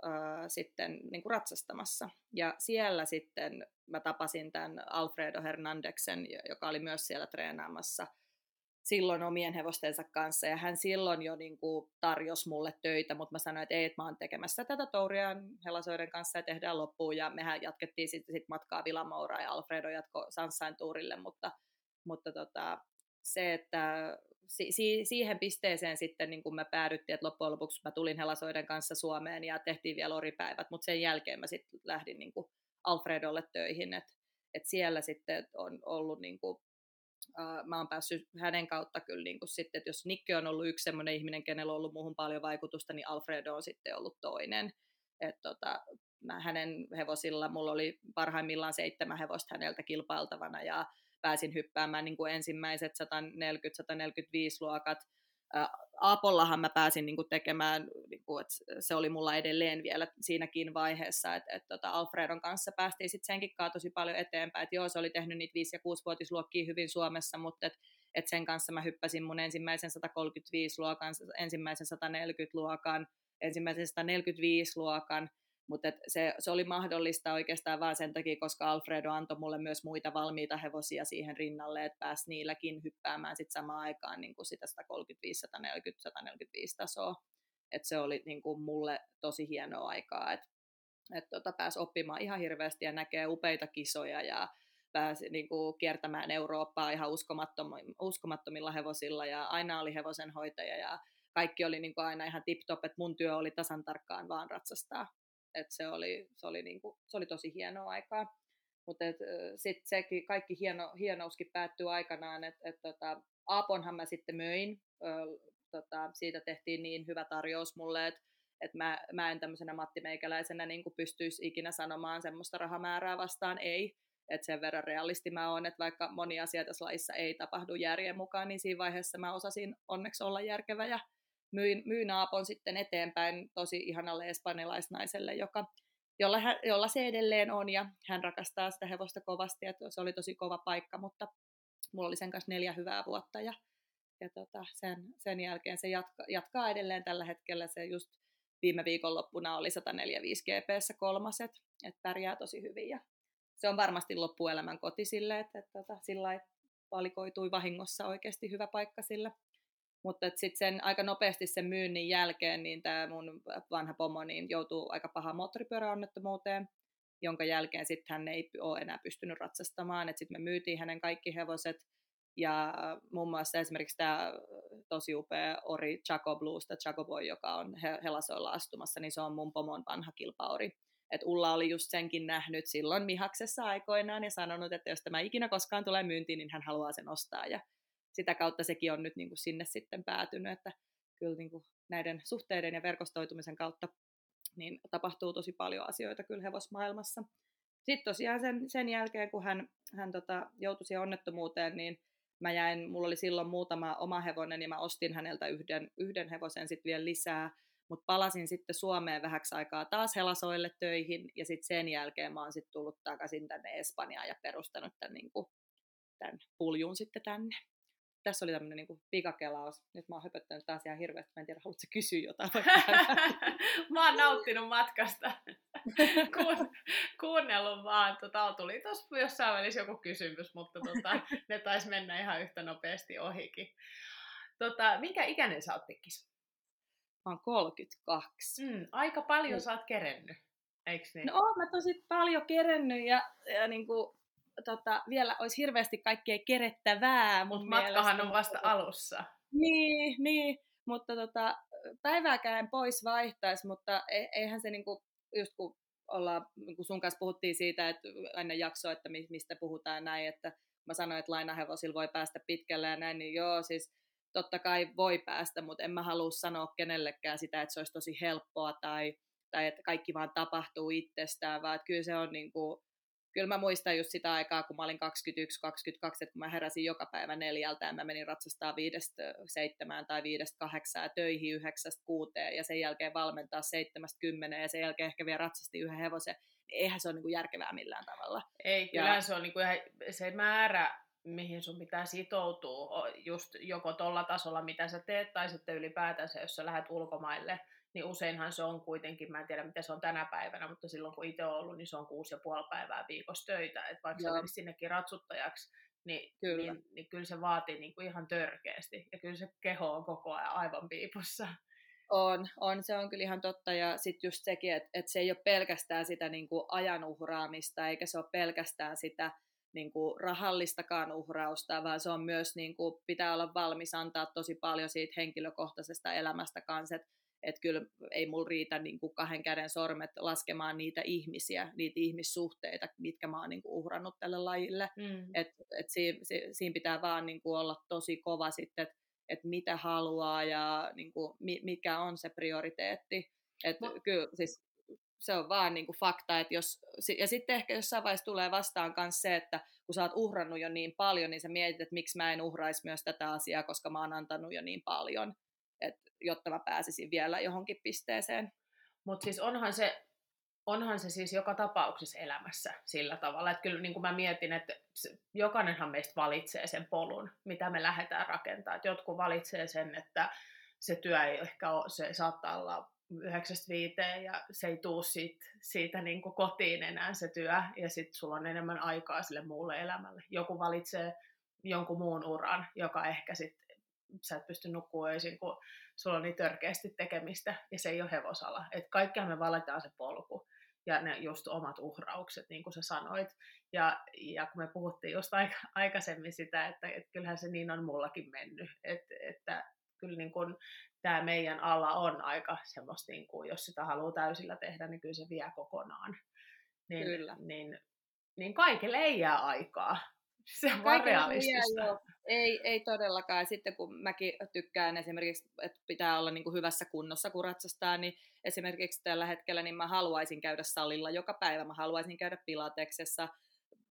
ää, sitten niin kuin ratsastamassa. Ja siellä sitten mä tapasin tämän Alfredo Hernandeksen, joka oli myös siellä treenaamassa silloin omien hevostensa kanssa. Ja hän silloin jo niin kuin tarjosi mulle töitä, mutta mä sanoin, että ei, että mä oon tekemässä tätä touria Helasoiden kanssa ja tehdään loppuun. Ja mehän jatkettiin sitten sit matkaa Vilamoura ja Alfredo jatko Sanssain tuurille, mutta, mutta tota, se, että si- si- siihen pisteeseen sitten niin kun me päädyttiin, että loppujen lopuksi mä tulin Helasoiden kanssa Suomeen ja tehtiin vielä oripäivät, mutta sen jälkeen mä sitten lähdin niin kuin Alfredolle töihin, että et siellä sitten on ollut niin kuin, uh, mä oon päässyt hänen kautta kyllä niin kuin sitten, että jos Nikke on ollut yksi sellainen ihminen, kenellä on ollut muuhun paljon vaikutusta, niin Alfredo on sitten ollut toinen. Et tota, mä hänen hevosilla, mulla oli parhaimmillaan seitsemän hevosta häneltä kilpailtavana ja pääsin hyppäämään niin kuin ensimmäiset 140-145 luokat. Aapollahan mä pääsin niin kuin tekemään, niin kuin, että se oli mulla edelleen vielä siinäkin vaiheessa, että, että tota Alfredon kanssa päästiin sitten senkin kanssa tosi paljon eteenpäin, että joo, se oli tehnyt niitä 5- ja 6-vuotisluokkia hyvin Suomessa, mutta että et sen kanssa mä hyppäsin mun ensimmäisen 135-luokan, ensimmäisen 140-luokan, ensimmäisen 145-luokan, Mutta se, se oli mahdollista oikeastaan vain sen takia, koska Alfredo antoi mulle myös muita valmiita hevosia siihen rinnalle, että pääsi niilläkin hyppäämään sit samaan aikaan niin kuin sitä 135, 140, 145 tasoa. Et se oli niin kuin mulle tosi hienoa aikaa, että et tota, pääsi oppimaan ihan hirveästi ja näkee upeita kisoja ja pääsi niin kuin, kiertämään Eurooppaa ihan uskomattomilla, hevosilla ja aina oli hevosenhoitaja ja kaikki oli niin kuin, aina ihan tip-top, että mun työ oli tasan tarkkaan vaan ratsastaa. Et se, oli, se, oli niin kuin, se oli tosi hienoa aikaa. Mutta sitten sekin, kaikki hieno, hienouskin päättyi aikanaan, että et, tota, Aaponhan mä sitten möin. Ö, tota, siitä tehtiin niin hyvä tarjous mulle, että et mä, mä en tämmöisenä Matti Meikäläisenä niin pystyisi ikinä sanomaan semmoista rahamäärää vastaan ei. Että sen verran realisti mä oon, että vaikka moni asia tässä laissa ei tapahdu järjen mukaan, niin siinä vaiheessa mä osasin onneksi olla järkevä ja myin, myin Aapon sitten eteenpäin tosi ihanalle espanjalaisnaiselle, joka, jolla, hän, jolla se edelleen on ja hän rakastaa sitä hevosta kovasti, että se oli tosi kova paikka, mutta mulla oli sen kanssa neljä hyvää vuotta ja, ja tota, sen, sen jälkeen se jatka, jatkaa edelleen tällä hetkellä, se just viime viikonloppuna oli 145 GPS kolmaset, että pärjää tosi hyvin ja se on varmasti loppuelämän koti sille, että, että, että sillä valikoitui vahingossa oikeasti hyvä paikka sille. Mutta sitten sen aika nopeasti sen myynnin jälkeen, niin tämä mun vanha pomo niin joutuu aika paha moottoripyöräonnettomuuteen, jonka jälkeen sitten hän ei ole enää pystynyt ratsastamaan. Sitten me myytiin hänen kaikki hevoset, ja muun muassa esimerkiksi tämä tosi upea ori Chaco Blues, tai Chaco Boy, joka on Helasoilla astumassa, niin se on mun pomon vanha kilpaori. Et Ulla oli just senkin nähnyt silloin Mihaksessa aikoinaan ja sanonut, että jos tämä ikinä koskaan tulee myyntiin, niin hän haluaa sen ostaa. Ja sitä kautta sekin on nyt niin kuin sinne sitten päätynyt, että kyllä niin kuin näiden suhteiden ja verkostoitumisen kautta niin tapahtuu tosi paljon asioita kyllä hevosmaailmassa. Sitten tosiaan sen, sen jälkeen, kun hän, hän tota, joutui siihen onnettomuuteen, niin mä jäin, mulla oli silloin muutama oma hevonen, niin mä ostin häneltä yhden, yhden hevosen sitten vielä lisää, mutta palasin sitten Suomeen vähäksi aikaa taas Helasoille töihin, ja sitten sen jälkeen mä oon sitten tullut takaisin tänne Espanjaan ja perustanut tämän, niin kuin, tämän puljun sitten tänne tässä oli tämmöinen niin pikakelaus. Nyt mä oon höpöttänyt taas ihan hirveästi. Mä en tiedä, haluatko kysyä jotain? mä oon nauttinut matkasta. Kuun, kuunnellut vaan. Tota, tuli tuossa jossain välissä joku kysymys, mutta tota, ne taisi mennä ihan yhtä nopeasti ohikin. Tota, minkä ikäinen sä oot pikkis? Mä oon 32. Mm, aika paljon mm. sä oot kerennyt, eikö niin? No oon mä tosi paljon kerennyt ja, ja niin kuin, tota, vielä olisi hirveästi kaikkea kerettävää. Mutta matkahan on vasta alussa. Niin, niin mutta tota, päivääkään pois vaihtaisi, mutta e, eihän se niinku, just kun ollaan, kun sun kanssa puhuttiin siitä, että ennen jaksoa, että mistä puhutaan näin, että mä sanoin, että lainahevosilla voi päästä pitkälle ja näin, niin joo, siis totta kai voi päästä, mutta en mä halua sanoa kenellekään sitä, että se olisi tosi helppoa tai, tai että kaikki vaan tapahtuu itsestään, vaan että kyllä se on niin kuin, kyllä mä muistan just sitä aikaa, kun mä olin 21-22, että kun mä heräsin joka päivä neljältä ja mä menin ratsastaa viidestä seitsemään tai viidestä kahdeksaan töihin yhdeksästä kuuteen ja sen jälkeen valmentaa seitsemästä kymmeneen ja sen jälkeen ehkä vielä ratsasti yhden hevosen, niin eihän se ole niin kuin järkevää millään tavalla. Ei, kyllä ja... se on niin kuin se määrä, mihin sun pitää sitoutua, just joko tuolla tasolla, mitä sä teet, tai sitten ylipäätänsä, jos sä lähdet ulkomaille, niin useinhan se on kuitenkin, mä en tiedä mitä se on tänä päivänä, mutta silloin kun itse on ollut, niin se on kuusi ja puoli päivää viikossa töitä, että vaikka Joo. sä sinnekin ratsuttajaksi, niin kyllä, niin, niin kyllä se vaatii niin kuin ihan törkeästi, ja kyllä se keho on koko ajan aivan piipussa. On, on, se on kyllä ihan totta, ja sitten just sekin, että, että se ei ole pelkästään sitä niin kuin ajan uhraamista, eikä se ole pelkästään sitä niin kuin rahallistakaan uhrausta, vaan se on myös, niin kuin, pitää olla valmis antaa tosi paljon siitä henkilökohtaisesta elämästä kanssa, että että kyllä ei mulla riitä niin kuin kahden käden sormet laskemaan niitä ihmisiä, niitä ihmissuhteita, mitkä mä oon niin kuin uhrannut tälle lajille. Mm. Et, et si, si, siinä pitää vaan niin kuin olla tosi kova sitten, että et mitä haluaa ja niin kuin, mikä on se prioriteetti. Et Mo- kyllä siis se on vaan niin kuin fakta, että jos, ja sitten ehkä jossain vaiheessa tulee vastaan myös se, että kun sä oot uhrannut jo niin paljon, niin sä mietit, että miksi mä en uhraisi myös tätä asiaa, koska mä oon antanut jo niin paljon et, jotta mä pääsisin vielä johonkin pisteeseen. Mutta siis onhan se, onhan se siis joka tapauksessa elämässä sillä tavalla, että kyllä niin kuin mä mietin, että jokainenhan meistä valitsee sen polun, mitä me lähdetään rakentamaan. Et jotkut valitsee sen, että se työ ei ehkä ole, se saattaa olla 9-5 ja se ei tuu siitä, siitä niin kuin kotiin enää se työ ja sitten sulla on enemmän aikaa sille muulle elämälle. Joku valitsee jonkun muun uran, joka ehkä sitten sä et pysty nukkua öisin, kun sulla on niin törkeästi tekemistä ja se ei ole hevosala. Et kaikkiaan me valitaan se polku ja ne just omat uhraukset, niin kuin sä sanoit. Ja, ja kun me puhuttiin just aika, aikaisemmin sitä, että, että kyllähän se niin on mullakin mennyt, että, että kyllä niin kuin tämä meidän ala on aika semmoista, niin kuin, jos sitä haluaa täysillä tehdä, niin kyllä se vie kokonaan. Niin, kyllä. Niin, niin kaikille ei jää aikaa. Se on vaan realistista. Jää, ei, ei todellakaan. Sitten kun mäkin tykkään esimerkiksi, että pitää olla niin kuin hyvässä kunnossa, kun ratsastaa, niin esimerkiksi tällä hetkellä niin mä haluaisin käydä salilla joka päivä. Mä haluaisin käydä pilateksessa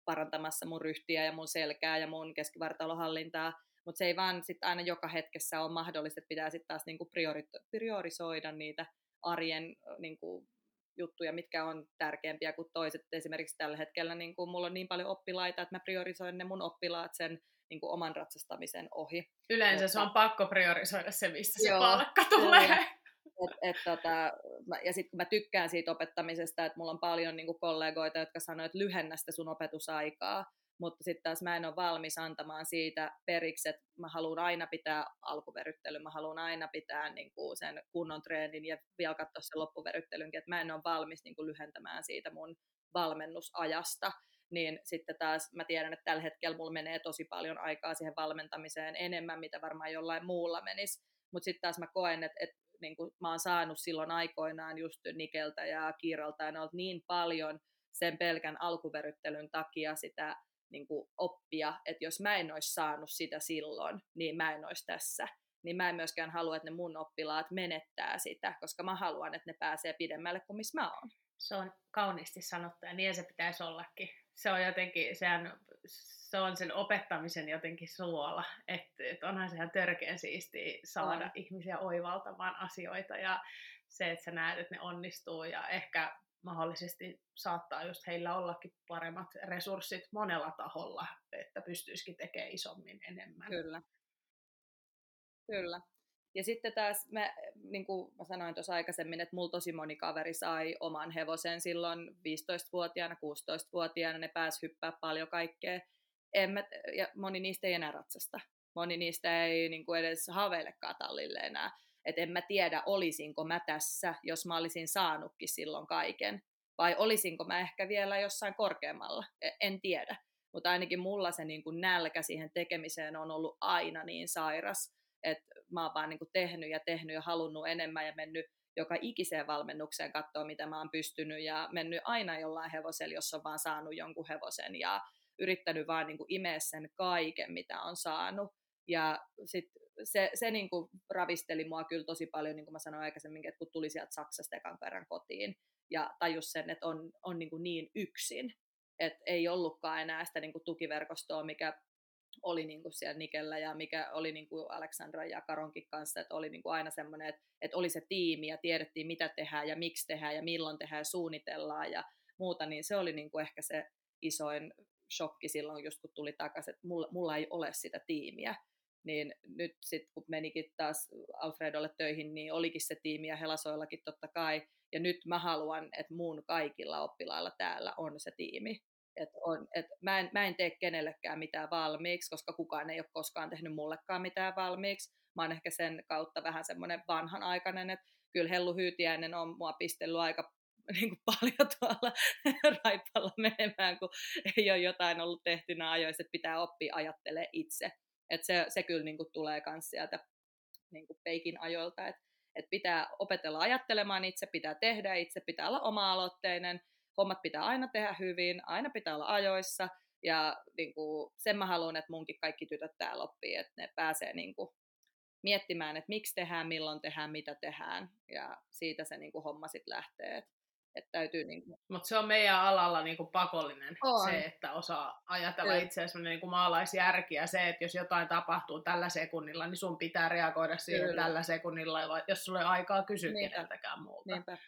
parantamassa mun ryhtiä ja mun selkää ja mun keskivartalohallintaa mutta se ei vaan sit aina joka hetkessä ole mahdollista, että pitää sitten taas niinku priori- priorisoida niitä arjen niinku juttuja, mitkä on tärkeämpiä kuin toiset. Esimerkiksi tällä hetkellä niin kuin mulla on niin paljon oppilaita, että mä priorisoin ne mun oppilaat sen niin kuin oman ratsastamisen ohi. Yleensä Mutta... se on pakko priorisoida se, mistä Joo, se palkka tulee. Et, et, tota, ja sitten kun mä tykkään siitä opettamisesta, että mulla on paljon niin kuin kollegoita, jotka sanoo, että lyhennä sitä sun opetusaikaa, mutta sitten taas mä en ole valmis antamaan siitä periksi, että mä haluan aina pitää alkuveryttelyn, mä haluan aina pitää niin kuin sen kunnon treenin ja vielä katsoa sen loppuveryttelynkin, että mä en ole valmis niin kuin lyhentämään siitä mun valmennusajasta, niin sitten taas mä tiedän, että tällä hetkellä mulla menee tosi paljon aikaa siihen valmentamiseen enemmän, mitä varmaan jollain muulla menisi, mutta sitten taas mä koen, että, että niin kuin mä oon saanut silloin aikoinaan just Nikeltä ja Kiiralta ja ne niin paljon sen pelkän alkuveryttelyn takia sitä niin kuin oppia, että jos mä en olisi saanut sitä silloin, niin mä en olisi tässä. Niin mä en myöskään halua, että ne mun oppilaat menettää sitä, koska mä haluan, että ne pääsee pidemmälle kuin missä mä oon. Se on kauniisti sanottu ja niin se pitäisi ollakin. Se on jotenkin, sehän, se on sen opettamisen jotenkin suola, että et onhan sehän törkeän siistiä saada on. ihmisiä oivaltamaan asioita ja se, että sä näet, että ne onnistuu ja ehkä mahdollisesti saattaa just heillä ollakin paremmat resurssit monella taholla, että pystyisikin tekemään isommin enemmän. Kyllä. Kyllä. Ja sitten taas, mä, niin kuin mä sanoin tuossa aikaisemmin, että mulla tosi moni kaveri sai oman hevosen silloin 15-vuotiaana, 16-vuotiaana, ne pääsi hyppää paljon kaikkea. En mä, ja moni niistä ei enää ratsasta. Moni niistä ei niin kuin edes haaveilekaan tallille enää. Et en mä tiedä, olisinko mä tässä, jos mä olisin saanutkin silloin kaiken. Vai olisinko mä ehkä vielä jossain korkeammalla, e, en tiedä. Mutta ainakin mulla se niin kuin nälkä siihen tekemiseen on ollut aina niin sairas, että mä oon vaan niin kuin tehnyt ja tehnyt ja halunnut enemmän ja mennyt joka ikiseen valmennukseen katsoa, mitä mä oon pystynyt ja mennyt aina jollain hevosella, jos on vaan saanut jonkun hevosen ja yrittänyt vaan niin kuin imeä sen kaiken, mitä on saanut. Ja sitten se, se niin kuin ravisteli mua kyllä tosi paljon, niin kuin mä sanoin aikaisemmin, että kun tuli sieltä Saksasta ekan kerran kotiin ja tajus sen, että on, on niin, kuin niin yksin, että ei ollutkaan enää sitä niin kuin tukiverkostoa, mikä oli niin kuin siellä Nikellä ja mikä oli niin kuin Aleksandra ja Karonkin kanssa, että oli niin kuin aina semmoinen, että, että oli se tiimi ja tiedettiin mitä tehdään ja miksi tehdään ja milloin tehdään ja suunnitellaan ja muuta, niin se oli niin kuin ehkä se isoin shokki silloin, just kun tuli takaisin, että mulla, mulla ei ole sitä tiimiä niin nyt sitten kun menikin taas Alfredolle töihin, niin olikin se tiimi ja Helasoillakin totta kai. Ja nyt mä haluan, että mun kaikilla oppilailla täällä on se tiimi. Et on, et mä, en, mä en tee kenellekään mitään valmiiksi, koska kukaan ei ole koskaan tehnyt mullekaan mitään valmiiksi. Mä oon ehkä sen kautta vähän semmoinen vanhanaikainen, että kyllä Hellu Hyytiäinen on mua pistellyt aika niin kuin paljon tuolla raipalla menemään, kun ei ole jotain ollut tehtynä ajoissa, että pitää oppia ajattelee itse. Et se, se kyllä niin kuin tulee myös sieltä niin kuin peikin ajoilta, että et pitää opetella ajattelemaan itse, pitää tehdä itse, pitää olla oma-aloitteinen, hommat pitää aina tehdä hyvin, aina pitää olla ajoissa, ja niin kuin, sen mä haluan, että munkin kaikki tytöt täällä oppii, että ne pääsee niin kuin, miettimään, että miksi tehdään, milloin tehdään, mitä tehdään, ja siitä se niin kuin, homma sitten lähtee. Et täytyy niin kuin... Mutta se on meidän alalla niin kuin pakollinen, on. se, että osaa ajatella itseäsi niin kuin maalaisjärki ja se, että jos jotain tapahtuu tällä sekunnilla, niin sun pitää reagoida siihen Kyllä. tällä sekunnilla, jos sulla ei aikaa kysyä Niinpä. keneltäkään muulta. Niinpä.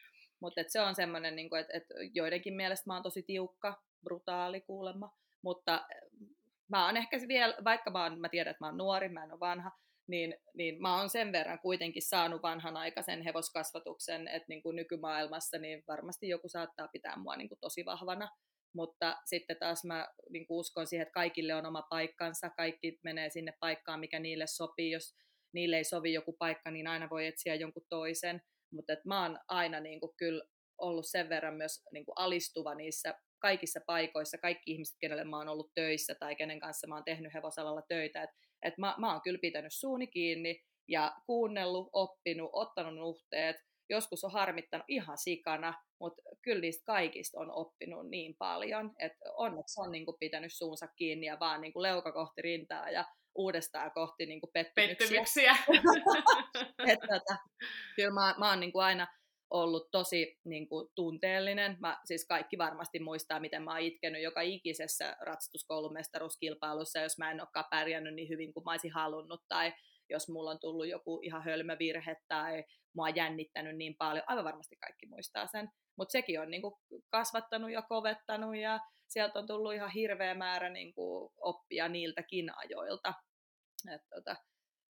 Mutta se on semmoinen, niin että et joidenkin mielestä mä oon tosi tiukka, brutaali kuulemma, mutta mä oon ehkä vielä, vaikka mä, oon, mä tiedän, että mä oon nuori, mä en ole vanha, niin, niin mä oon sen verran kuitenkin saanut vanhanaikaisen hevoskasvatuksen, että niin kuin nykymaailmassa niin varmasti joku saattaa pitää mua niin kuin tosi vahvana, mutta sitten taas mä niin kuin uskon siihen, että kaikille on oma paikkansa, kaikki menee sinne paikkaan, mikä niille sopii, jos niille ei sovi joku paikka, niin aina voi etsiä jonkun toisen, mutta mä oon aina niin kuin kyllä ollut sen verran myös niin kuin alistuva niissä kaikissa paikoissa, kaikki ihmiset, kenelle mä oon ollut töissä tai kenen kanssa mä oon tehnyt hevosalalla töitä, että et mä, mä oon kyllä pitänyt suuni kiinni ja kuunnellut, oppinut, ottanut nuhteet, joskus on harmittanut ihan sikana, mutta kyllä niistä kaikista on oppinut niin paljon, että onneksi on niin kuin pitänyt suunsa kiinni ja vaan kuin leuka kohti rintaa ja uudestaan kohti niin kuin pettymyksiä. pettymyksiä. että, tota, kyllä mä, mä oon niin kuin aina ollut tosi niin kuin, tunteellinen. Mä, siis kaikki varmasti muistaa, miten mä oon itkenyt joka ikisessä ratsastuskoulumestaruuskilpailussa, jos mä en olekaan pärjännyt niin hyvin kuin mä olisin halunnut, tai jos mulla on tullut joku ihan hölmövirhe, tai mua on jännittänyt niin paljon. Aivan varmasti kaikki muistaa sen. Mutta sekin on niin kuin, kasvattanut ja kovettanut, ja sieltä on tullut ihan hirveä määrä niin kuin, oppia niiltäkin ajoilta. Et, tota,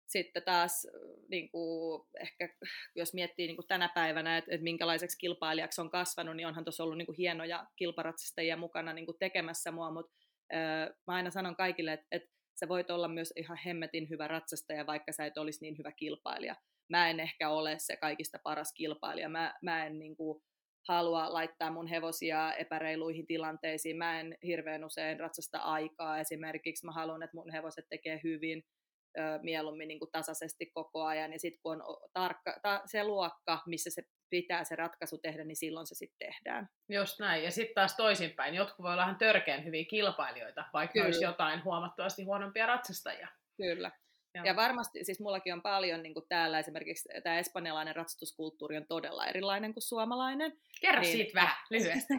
sitten taas niin kuin, ehkä jos miettii niin kuin tänä päivänä, että, että minkälaiseksi kilpailijaksi on kasvanut, niin onhan tuossa ollut niin kuin hienoja kilparatsastajia mukana niin kuin tekemässä mua, mutta äh, mä aina sanon kaikille, että, että sä voit olla myös ihan hemmetin hyvä ratsastaja, vaikka sä et olisi niin hyvä kilpailija. Mä en ehkä ole se kaikista paras kilpailija. Mä, mä en niin kuin, halua laittaa mun hevosia epäreiluihin tilanteisiin. Mä en hirveän usein ratsasta aikaa esimerkiksi. Mä haluan, että mun hevoset tekee hyvin ö, mieluummin niin kuin tasaisesti koko ajan. Ja sitten kun on tarkka, ta, se luokka, missä se pitää se ratkaisu tehdä, niin silloin se sitten tehdään. Just näin. Ja sitten taas toisinpäin. Jotkut voi olla ihan törkeän hyviä kilpailijoita, vaikka Kyllä. olisi jotain huomattavasti huonompia ratsastajia. Kyllä. Joo. Ja varmasti, siis mullakin on paljon niin kuin täällä esimerkiksi tämä espanjalainen ratsastuskulttuuri on todella erilainen kuin suomalainen. Kerro niin, siitä vähän lyhyesti.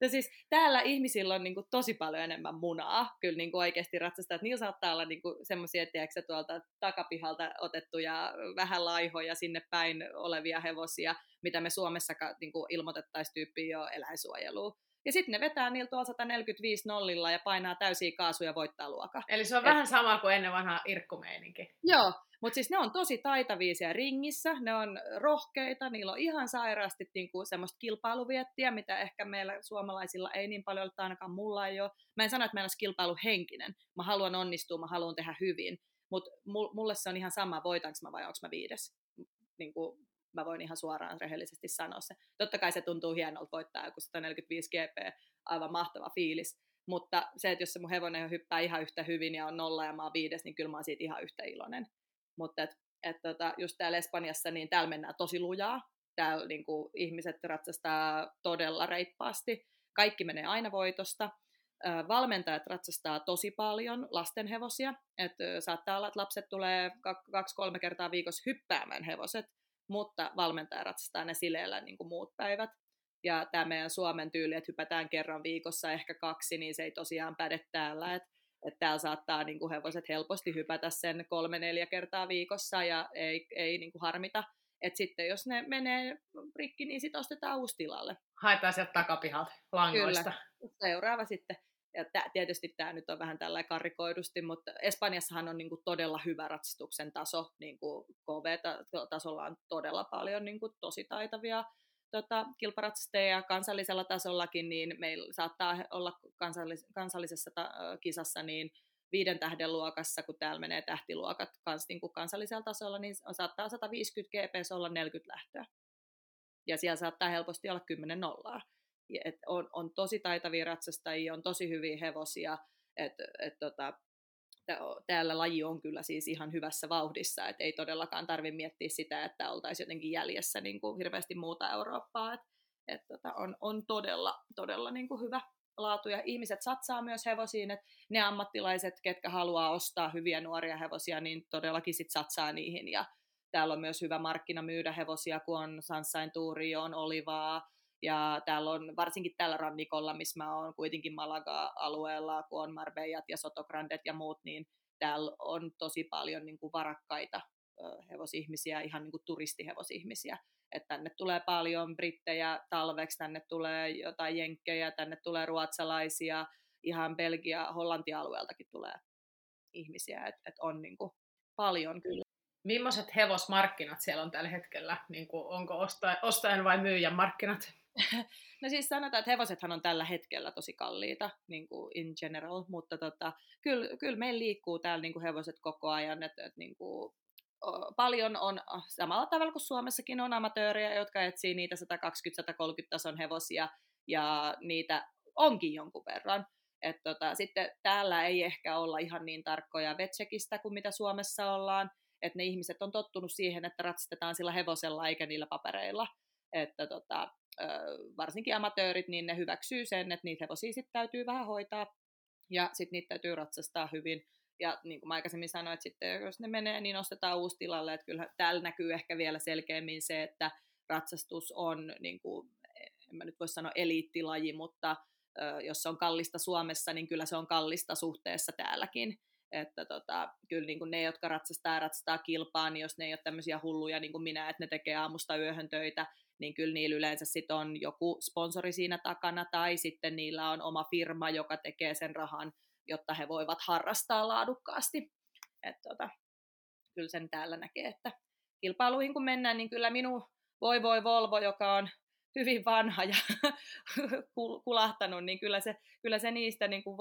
Ja siis täällä ihmisillä on niin kuin, tosi paljon enemmän munaa, kyllä niin kuin oikeasti ratsastaa. Että niillä saattaa olla niin semmoisia, että tuolta takapihalta otettuja vähän laihoja sinne päin olevia hevosia, mitä me Suomessa niin ilmoitettaisiin tyyppiin jo eläinsuojeluun. Ja sitten ne vetää niillä tuolla 145 nollilla ja painaa täysiä kaasuja ja voittaa luoka. Eli se on Et... vähän sama kuin ennen vanhaa irkkumeininki. Joo, mutta siis ne on tosi taitavia siellä ringissä, ne on rohkeita, niillä on ihan sairaasti niinku semmoista kilpailuviettiä, mitä ehkä meillä suomalaisilla ei niin paljon ole, tai ainakaan mulla ei ole. Mä en sano, että meillä olisi kilpailuhenkinen. Mä haluan onnistua, mä haluan tehdä hyvin, mutta mulle se on ihan sama, voitanko mä vai onko mä viides. Niin kuin mä voin ihan suoraan rehellisesti sanoa se. Totta kai se tuntuu hienolta voittaa joku 145 GP, aivan mahtava fiilis. Mutta se, että jos se mun hevonen hyppää ihan yhtä hyvin ja on nolla ja mä oon viides, niin kyllä mä oon siitä ihan yhtä iloinen. Mutta et, et tota, just täällä Espanjassa, niin täällä mennään tosi lujaa. Täällä niin kuin, ihmiset ratsastaa todella reippaasti. Kaikki menee aina voitosta. Valmentajat ratsastaa tosi paljon lastenhevosia. Et saattaa olla, että lapset tulee kaksi-kolme kertaa viikossa hyppäämään hevoset mutta valmentaja ratsastaa ne sileellä niin kuin muut päivät. Ja tämä meidän Suomen tyyli, että hypätään kerran viikossa, ehkä kaksi, niin se ei tosiaan päde täällä. Että et täällä saattaa niin kuin hevoset helposti hypätä sen kolme-neljä kertaa viikossa ja ei, ei niin kuin harmita. Et sitten jos ne menee rikki, niin sitten ostetaan uusi tilalle. Haetaan sieltä takapihalta langoista. Kyllä. Seuraava sitten ja tää, tietysti tämä nyt on vähän tällä karikoidusti, mutta Espanjassahan on niinku todella hyvä ratsastuksen taso, niinku KV-tasolla on todella paljon niinku tosi taitavia tota, kilparatsastajia kansallisella tasollakin, niin meillä saattaa olla kansallis- kansallisessa ta- kisassa niin viiden tähden luokassa, kun täällä menee tähtiluokat kans, niin kuin kansallisella tasolla, niin saattaa 150 GPS olla 40 lähtöä. Ja siellä saattaa helposti olla 10 nollaa et on, on tosi taitavia ratsastajia, on tosi hyviä hevosia, että et tota, täällä laji on kyllä siis ihan hyvässä vauhdissa, että ei todellakaan tarvitse miettiä sitä, että oltaisiin jotenkin jäljessä niin kuin hirveästi muuta Eurooppaa, että et tota, on, on todella, todella niin kuin hyvä laatu. Ja ihmiset satsaa myös hevosiin, että ne ammattilaiset, ketkä haluaa ostaa hyviä nuoria hevosia, niin todellakin sit satsaa niihin. Ja täällä on myös hyvä markkina myydä hevosia, kun on Sunshine Touri, on Olivaa, ja täällä on, varsinkin tällä rannikolla, missä mä oon kuitenkin Malaga-alueella, kun on Marbejat ja Sotograndet ja muut, niin täällä on tosi paljon niin kuin varakkaita hevosihmisiä, ihan niin kuin turistihevosihmisiä. Että tänne tulee paljon brittejä talveksi, tänne tulee jotain jenkkejä, tänne tulee ruotsalaisia, ihan Belgia, Hollantia-alueeltakin tulee ihmisiä, että et on niin kuin paljon kyllä Millaiset hevosmarkkinat siellä on tällä hetkellä? Niin kuin, onko ostajan vai myyjän markkinat? No siis sanotaan, että hevosethan on tällä hetkellä tosi kalliita niin kuin in general, mutta tota, kyllä, kyllä meillä liikkuu täällä niin kuin hevoset koko ajan, että, että niin kuin, paljon on samalla tavalla kuin Suomessakin on amatöörejä, jotka etsii niitä 120-130 tason hevosia, ja niitä onkin jonkun verran. Et tota, sitten täällä ei ehkä olla ihan niin tarkkoja vetsekistä kuin mitä Suomessa ollaan, että ne ihmiset on tottunut siihen, että ratsastetaan sillä hevosella eikä niillä papereilla. Että tota, varsinkin amatöörit, niin ne hyväksyy sen, että niitä hevosia sitten täytyy vähän hoitaa ja sitten niitä täytyy ratsastaa hyvin. Ja niin kuin mä aikaisemmin sanoin, että sitten jos ne menee, niin ostetaan uusi tilalle. Että kyllä täällä näkyy ehkä vielä selkeämmin se, että ratsastus on, niin kuin, en mä nyt voi sanoa eliittilaji, mutta jos se on kallista Suomessa, niin kyllä se on kallista suhteessa täälläkin. Että tota, kyllä niin kuin ne, jotka ratsastaa ratsastaa kilpaa, niin jos ne ei ole tämmöisiä hulluja niin kuin minä, että ne tekee aamusta yöhön töitä, niin kyllä niillä yleensä sit on joku sponsori siinä takana, tai sitten niillä on oma firma, joka tekee sen rahan, jotta he voivat harrastaa laadukkaasti. Et tota, kyllä sen täällä näkee, että kilpailuihin kun mennään, niin kyllä minun voi voi Volvo, joka on hyvin vanha ja kulahtanut, niin kyllä se, kyllä se niistä niin kuin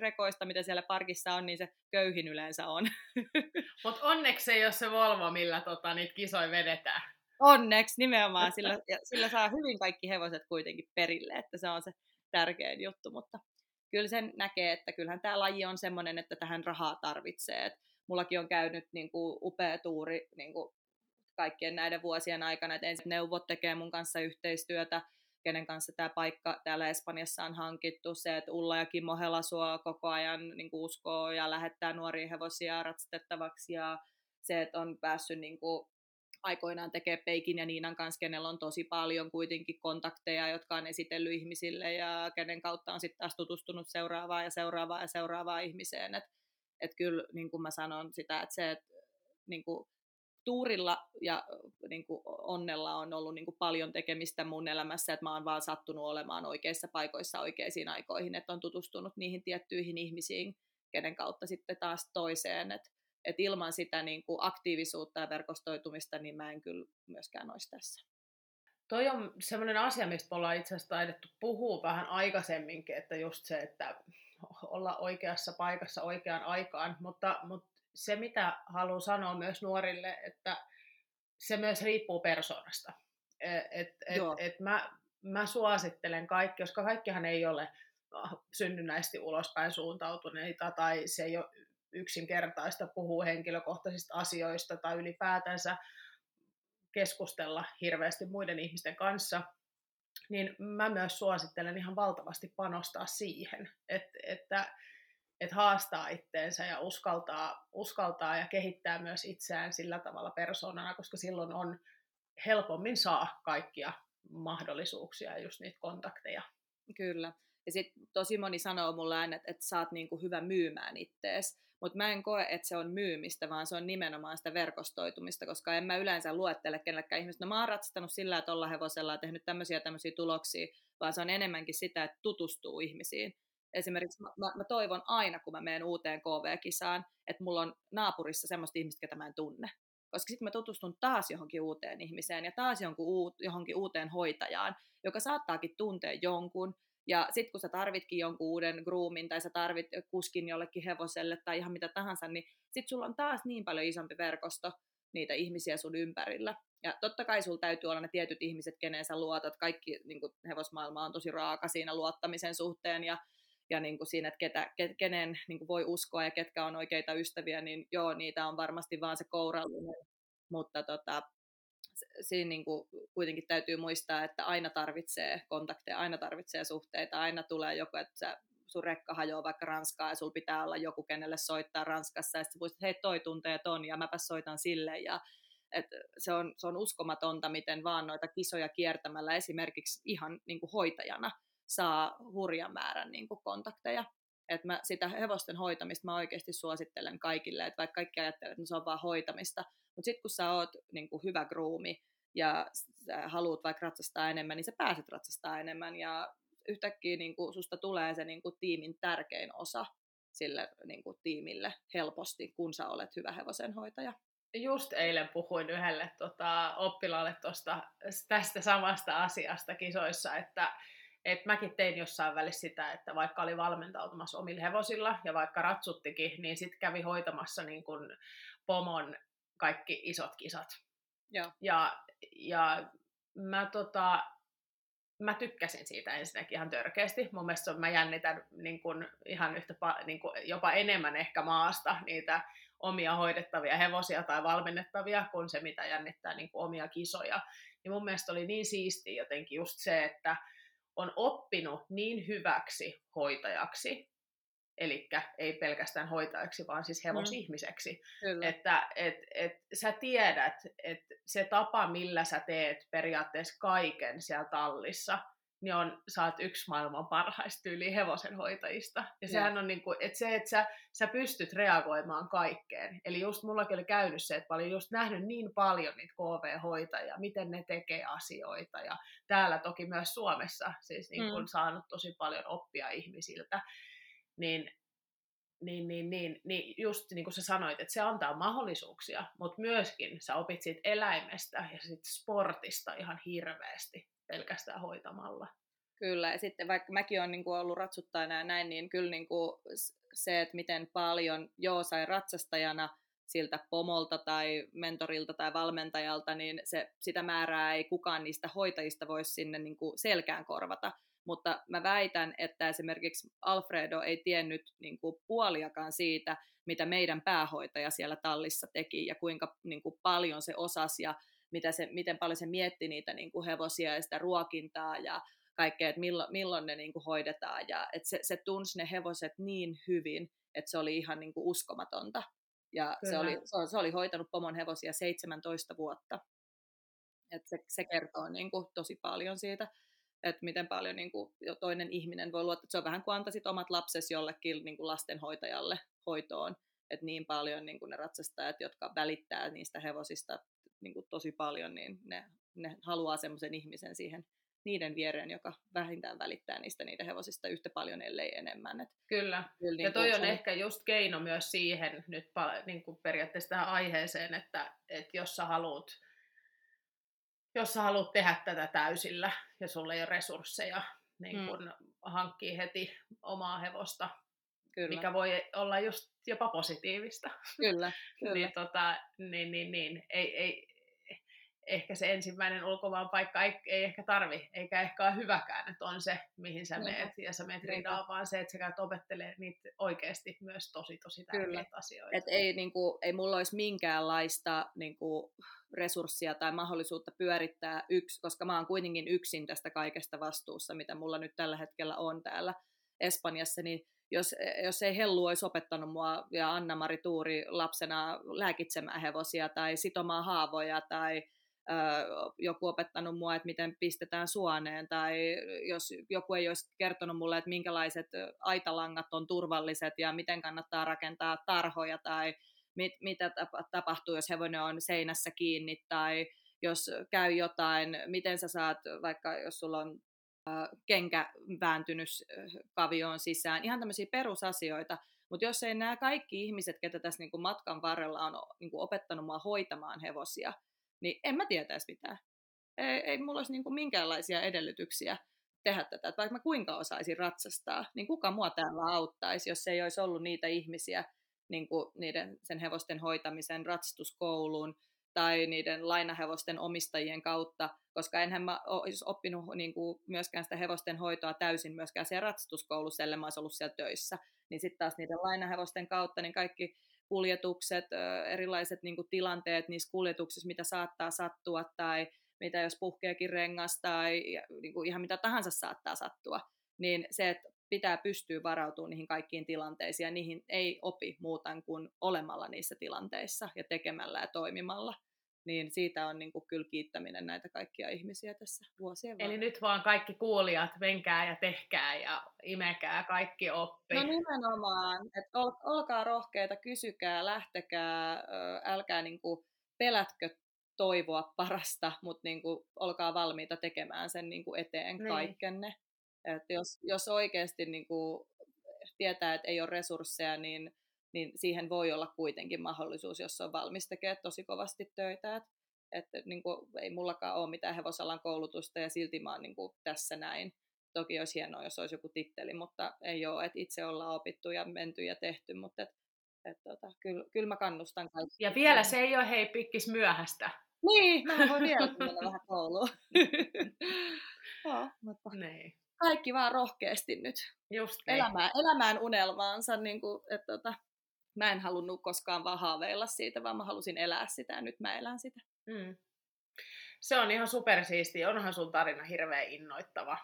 rekoista, mitä siellä parkissa on, niin se köyhin yleensä on. Mutta onneksi ei ole se Volvo, millä tota, niitä kisoja vedetään. Onneksi nimenomaan, sillä, sillä saa hyvin kaikki hevoset kuitenkin perille, että se on se tärkein juttu, mutta kyllä sen näkee, että kyllähän tämä laji on semmoinen, että tähän rahaa tarvitsee. Et mullakin on käynyt niin kuin, upea tuuri niin kuin, kaikkien näiden vuosien aikana, että ensin neuvot tekee mun kanssa yhteistyötä, kenen kanssa tämä paikka täällä Espanjassa on hankittu, se, että Ulla ja Kimmo Helasua koko ajan niin kuin uskoo ja lähettää nuoria hevosia ratsastettavaksi ja se, että on päässyt niin kuin, aikoinaan tekee Peikin ja Niinan kanssa, kenellä on tosi paljon kuitenkin kontakteja, jotka on esitellyt ihmisille ja kenen kautta on sitten taas tutustunut seuraavaan ja seuraavaan ja seuraavaan ihmiseen. Että et kyllä niin kuin mä sanon sitä, että se, että niin kuin, tuurilla ja niin kuin onnella on ollut niin kuin paljon tekemistä mun elämässä, että mä oon vaan sattunut olemaan oikeissa paikoissa oikeisiin aikoihin, että on tutustunut niihin tiettyihin ihmisiin, kenen kautta sitten taas toiseen, että et ilman sitä niin kuin aktiivisuutta ja verkostoitumista, niin mä en kyllä myöskään olisi tässä. Toi on semmoinen asia, mistä me ollaan itse asiassa taidettu puhua vähän aikaisemminkin, että just se, että olla oikeassa paikassa oikeaan aikaan, mutta, mutta se, mitä haluan sanoa myös nuorille, että se myös riippuu persoonasta. E, et, et, et mä, mä suosittelen kaikki, koska kaikkihan ei ole ah, synnynnäisesti ulospäin suuntautuneita tai se ei ole yksinkertaista puhua henkilökohtaisista asioista tai ylipäätänsä keskustella hirveästi muiden ihmisten kanssa, niin mä myös suosittelen ihan valtavasti panostaa siihen, että, että että haastaa itteensä ja uskaltaa, uskaltaa ja kehittää myös itseään sillä tavalla persoonana, koska silloin on helpommin saa kaikkia mahdollisuuksia ja just niitä kontakteja. Kyllä. Ja sitten tosi moni sanoo mulle aina, että, että sä oot niinku hyvä myymään ittees. Mutta mä en koe, että se on myymistä, vaan se on nimenomaan sitä verkostoitumista, koska en mä yleensä luettele kenellekään ihmistä. No mä oon ratsastanut sillä, että olla hevosella ja tehnyt tämmöisiä tämmöisiä tuloksia, vaan se on enemmänkin sitä, että tutustuu ihmisiin esimerkiksi mä, mä, mä toivon aina, kun mä menen uuteen KV-kisaan, että mulla on naapurissa semmoista ihmistä, ketä mä en tunne. Koska sitten mä tutustun taas johonkin uuteen ihmiseen ja taas johonkin uuteen hoitajaan, joka saattaakin tuntea jonkun. Ja sitten kun sä tarvitkin jonkun uuden groomin tai sä tarvit kuskin jollekin hevoselle tai ihan mitä tahansa, niin sitten sulla on taas niin paljon isompi verkosto niitä ihmisiä sun ympärillä. Ja totta kai sulla täytyy olla ne tietyt ihmiset, keneen sä luotat. Kaikki niin hevosmaailma on tosi raaka siinä luottamisen suhteen ja ja niin kuin siinä, että ketä, kenen niin kuin voi uskoa ja ketkä on oikeita ystäviä, niin joo, niitä on varmasti vaan se kourallinen, mutta tota, siinä niin kuin kuitenkin täytyy muistaa, että aina tarvitsee kontakteja, aina tarvitsee suhteita, aina tulee joku, että sä, sun rekka hajoaa vaikka Ranskaa ja sulla pitää olla joku, kenelle soittaa Ranskassa ja sitten muistat, että hei toi tuntee ton ja mäpä soitan sille ja et se, on, se on uskomatonta, miten vaan noita kisoja kiertämällä esimerkiksi ihan niin kuin hoitajana – saa hurjan määrän niin kuin kontakteja. Et mä sitä hevosten hoitamista mä oikeasti suosittelen kaikille, että vaikka kaikki ajattelee, että se on vaan hoitamista, mutta sitten kun sä oot niin kuin hyvä gruumi ja haluat vaikka ratsastaa enemmän, niin sä pääset ratsastaa enemmän ja yhtäkkiä niin kuin susta tulee se niin kuin tiimin tärkein osa sille niin kuin tiimille helposti, kun sä olet hyvä hevosenhoitaja. just eilen puhuin yhdelle tota, oppilaalle tosta, tästä samasta asiasta kisoissa, että et mäkin tein jossain välissä sitä, että vaikka oli valmentautumassa omilla hevosilla ja vaikka ratsuttikin, niin sitten kävi hoitamassa niin kun pomon kaikki isot kisat. Joo. Ja, ja mä, tota, mä tykkäsin siitä ensinnäkin ihan törkeästi. Mun mielestä mä jännitän niin kun, ihan yhtä, niin kun, jopa enemmän ehkä maasta niitä omia hoidettavia hevosia tai valmennettavia kuin se, mitä jännittää niin omia kisoja. Ja mun mielestä oli niin siisti jotenkin just se, että on oppinut niin hyväksi hoitajaksi, eli ei pelkästään hoitajaksi, vaan siis hevosihmiseksi, mm. että et, et, sä tiedät, että se tapa, millä sä teet periaatteessa kaiken siellä tallissa, niin on, sä oot yksi maailman parhaista tyyliä hevosenhoitajista. Ja, ja. sehän on niin kuin, että se, että sä, sä pystyt reagoimaan kaikkeen. Eli just mullakin oli käynyt se, että mä olin just nähnyt niin paljon niitä KV-hoitajia, miten ne tekee asioita. Ja täällä toki myös Suomessa siis niin kuin mm. saanut tosi paljon oppia ihmisiltä. Niin niin, niin, niin, niin just niin kuin sä sanoit, että se antaa mahdollisuuksia, mutta myöskin sä opit siitä eläimestä ja sit sportista ihan hirveästi pelkästään hoitamalla. Kyllä, ja sitten vaikka mäkin olen niin kuin ollut ratsuttajana ja näin, niin kyllä niin kuin se, että miten paljon joo sai ratsastajana siltä pomolta tai mentorilta tai valmentajalta, niin se, sitä määrää ei kukaan niistä hoitajista voisi sinne niin kuin selkään korvata. Mutta mä väitän, että esimerkiksi Alfredo ei tiennyt niin kuin puoliakaan siitä, mitä meidän päähoitaja siellä tallissa teki ja kuinka niin kuin paljon se osasi ja mitä se, miten paljon se mietti niitä niin kuin hevosia ja sitä ruokintaa ja kaikkea, että milloin, milloin ne niin kuin hoidetaan. Ja että se, se tunsi ne hevoset niin hyvin, että se oli ihan niin kuin uskomatonta. Ja se oli, se, oli hoitanut pomon hevosia 17 vuotta. Et se, se kertoo niin kuin tosi paljon siitä, että miten paljon niin kuin jo toinen ihminen voi luottaa. Se on vähän kuin antaisit omat lapsesi jollekin niin kuin lastenhoitajalle hoitoon. Että niin paljon niin kuin ne ratsastajat, jotka välittää niistä hevosista niin kuin tosi paljon, niin ne, ne haluaa semmoisen ihmisen siihen niiden viereen, joka vähintään välittää niistä niiden hevosista yhtä paljon, ellei enemmän. Et kyllä. kyllä niin ja toi on se... ehkä just keino myös siihen nyt niin kuin periaatteessa tähän aiheeseen, että, että jos sä haluat jos sä haluat tehdä tätä täysillä ja sulla ei ole resursseja niin kun mm. hankkii heti omaa hevosta, Kyllä. mikä voi olla just jopa positiivista. Kyllä, kyllä. niin, tota, niin, niin, niin. Ei, ei, ehkä se ensimmäinen ulkomaan paikka ei, ei ehkä tarvi, eikä ehkä ole hyväkään, että on se, mihin sä meet, ja sä meet ridaan, vaan se, että sä käyt opettelee niitä oikeasti myös tosi, tosi tärkeitä Kyllä. asioita. Et ei, niin kuin, ei mulla olisi minkäänlaista niin kuin, resurssia tai mahdollisuutta pyörittää yksi, koska mä oon kuitenkin yksin tästä kaikesta vastuussa, mitä mulla nyt tällä hetkellä on täällä Espanjassa, niin jos, jos ei Hellu olisi opettanut mua ja Anna-Mari Tuuri lapsena lääkitsemään hevosia tai sitomaan haavoja tai ö, joku opettanut mua, että miten pistetään suoneen tai jos joku ei olisi kertonut mulle, että minkälaiset aitalangat on turvalliset ja miten kannattaa rakentaa tarhoja tai mit, mitä tapahtuu, jos hevonen on seinässä kiinni tai jos käy jotain, miten sä saat, vaikka jos sulla on kenkä vääntynyt kavioon sisään, ihan tämmöisiä perusasioita, mutta jos ei nämä kaikki ihmiset, ketä tässä niin kuin matkan varrella on niin kuin opettanut mua hoitamaan hevosia, niin en mä tietäisi mitään. Ei, ei mulla olisi niin kuin minkäänlaisia edellytyksiä tehdä tätä. Että vaikka mä kuinka osaisin ratsastaa, niin kuka mua täällä auttaisi, jos ei olisi ollut niitä ihmisiä niin kuin niiden, sen hevosten hoitamisen ratsastuskouluun tai niiden lainahevosten omistajien kautta, koska enhän mä olisi oppinut niin kuin myöskään sitä hevosten hoitoa täysin myöskään siellä ratsastuskoulussa, ellei mä olisi ollut siellä töissä. Niin sitten taas niiden lainahevosten kautta niin kaikki kuljetukset, erilaiset niin kuin tilanteet niissä kuljetuksissa, mitä saattaa sattua tai mitä jos puhkeekin rengas tai niin kuin ihan mitä tahansa saattaa sattua, niin se, että pitää pystyä varautumaan niihin kaikkiin tilanteisiin ja niihin ei opi muuta kuin olemalla niissä tilanteissa ja tekemällä ja toimimalla niin siitä on niin kuin kyllä kiittäminen näitä kaikkia ihmisiä tässä vuosien varrella. Eli nyt vaan kaikki kuulijat, menkää ja tehkää ja imekää, kaikki oppi. No nimenomaan, että ol, olkaa rohkeita, kysykää, lähtekää, älkää niin kuin pelätkö toivoa parasta, mutta niin kuin, olkaa valmiita tekemään sen niin kuin eteen niin. kaikkenne. Et jos, jos oikeasti niin kuin, tietää, että ei ole resursseja, niin niin siihen voi olla kuitenkin mahdollisuus, jos on valmis tekemään tosi kovasti töitä. Että että niin kuin, ei mullakaan ole mitään hevosalan koulutusta ja silti mä oon niin kuin, tässä näin. Toki olisi hienoa, jos olisi joku titteli, mutta ei ole, että itse ollaan opittu ja menty ja tehty, mutta et, et, tota, kyllä, kyllä mä kannustan kaikkia. Ja vielä se ei ole hei pikkis myöhästä. Niin, mä voin vielä mennä vähän kouluun. Joo, mutta Niin. Kaikki vaan rohkeasti nyt Just niin. elämään, elämään unelmaansa. Niin kuin, että, tota, mä en halunnut koskaan vaan haaveilla siitä, vaan mä halusin elää sitä ja nyt mä elän sitä. Mm. Se on ihan supersiisti, onhan sun tarina hirveän innoittava.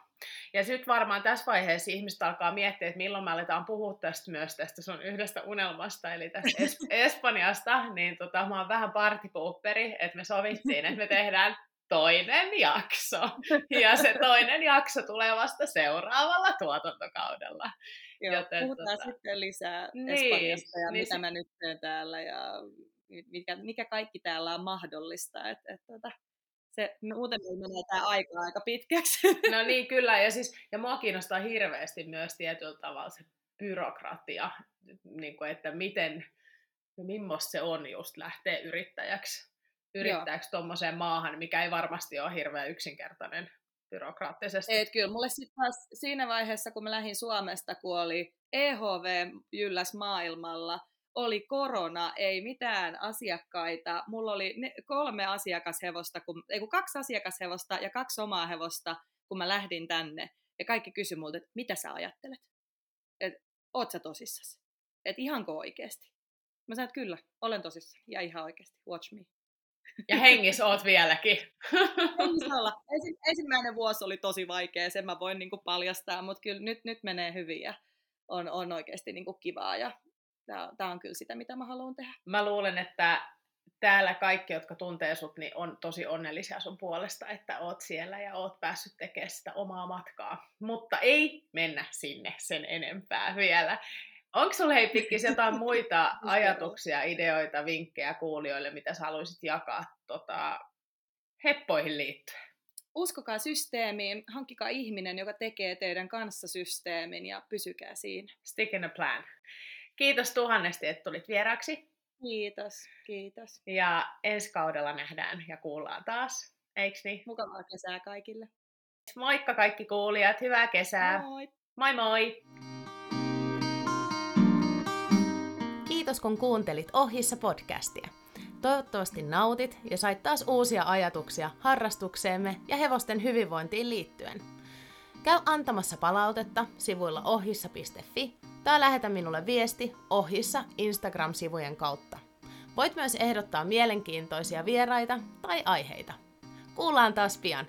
Ja sitten varmaan tässä vaiheessa ihmiset alkaa miettiä, että milloin me aletaan puhua tästä myös tästä sun yhdestä unelmasta, eli tästä es- Espanjasta, niin tota, mä oon vähän partipuupperi, että me sovittiin, että me tehdään toinen jakso. Ja se toinen jakso tulee vasta seuraavalla tuotantokaudella. Joo, Joten puhutaan tota- sitten lisää Niin, Espanjasta ja niin mitä sit- mä nyt teen täällä ja mikä, mikä kaikki täällä on mahdollista. Et, et, tota, se, muuten menee tämä aika aika pitkäksi. No niin, kyllä. Ja, siis, ja mua kiinnostaa hirveästi myös tietyllä tavalla se byrokratia, niin kuin, että miten, millaista se on just lähteä yrittäjäksi, yrittäjäksi tuommoiseen maahan, mikä ei varmasti ole hirveän yksinkertainen byrokraattisesti. Et kyllä mulle sitten taas siinä vaiheessa, kun mä lähdin Suomesta, kun oli EHV jylläs maailmalla, oli korona, ei mitään asiakkaita. Mulla oli ne, kolme asiakashevosta, kun, ei kun kaksi asiakashevosta ja kaksi omaa hevosta, kun mä lähdin tänne. Ja kaikki kysyi multa, että mitä sä ajattelet? Et, oot sä tosissasi? Et ihanko oikeesti? Mä sanoin, että kyllä, olen tosissani ja ihan oikeasti. Watch me. Ja hengissä oot vieläkin. Ensi, ensimmäinen vuosi oli tosi vaikea, sen mä voin niinku paljastaa, mutta kyllä nyt, nyt menee hyvin ja on, on oikeasti niinku kivaa ja tämä on kyllä sitä, mitä mä haluan tehdä. Mä luulen, että täällä kaikki, jotka tuntee sut, niin on tosi onnellisia sun puolesta, että oot siellä ja oot päässyt tekemään sitä omaa matkaa. Mutta ei mennä sinne sen enempää vielä. Onko sulla hei Pikkis jotain muita ajatuksia, ideoita, vinkkejä kuulijoille, mitä sä haluaisit jakaa tota, heppoihin liittyen? Uskokaa systeemiin, hankkikaa ihminen, joka tekee teidän kanssa systeemin ja pysykää siinä. Stick in a plan. Kiitos tuhannesti, että tulit vieraaksi. Kiitos, kiitos. Ja ensi kaudella nähdään ja kuullaan taas. Eiks niin? Mukavaa kesää kaikille. Moikka kaikki kuulijat, hyvää kesää. Moi! Moi moi! Kiitos kun kuuntelit Ohjissa podcastia. Toivottavasti nautit ja sait taas uusia ajatuksia harrastukseemme ja hevosten hyvinvointiin liittyen. Käy antamassa palautetta sivuilla ohjissa.fi tai lähetä minulle viesti ohjissa Instagram-sivujen kautta. Voit myös ehdottaa mielenkiintoisia vieraita tai aiheita. Kuullaan taas pian.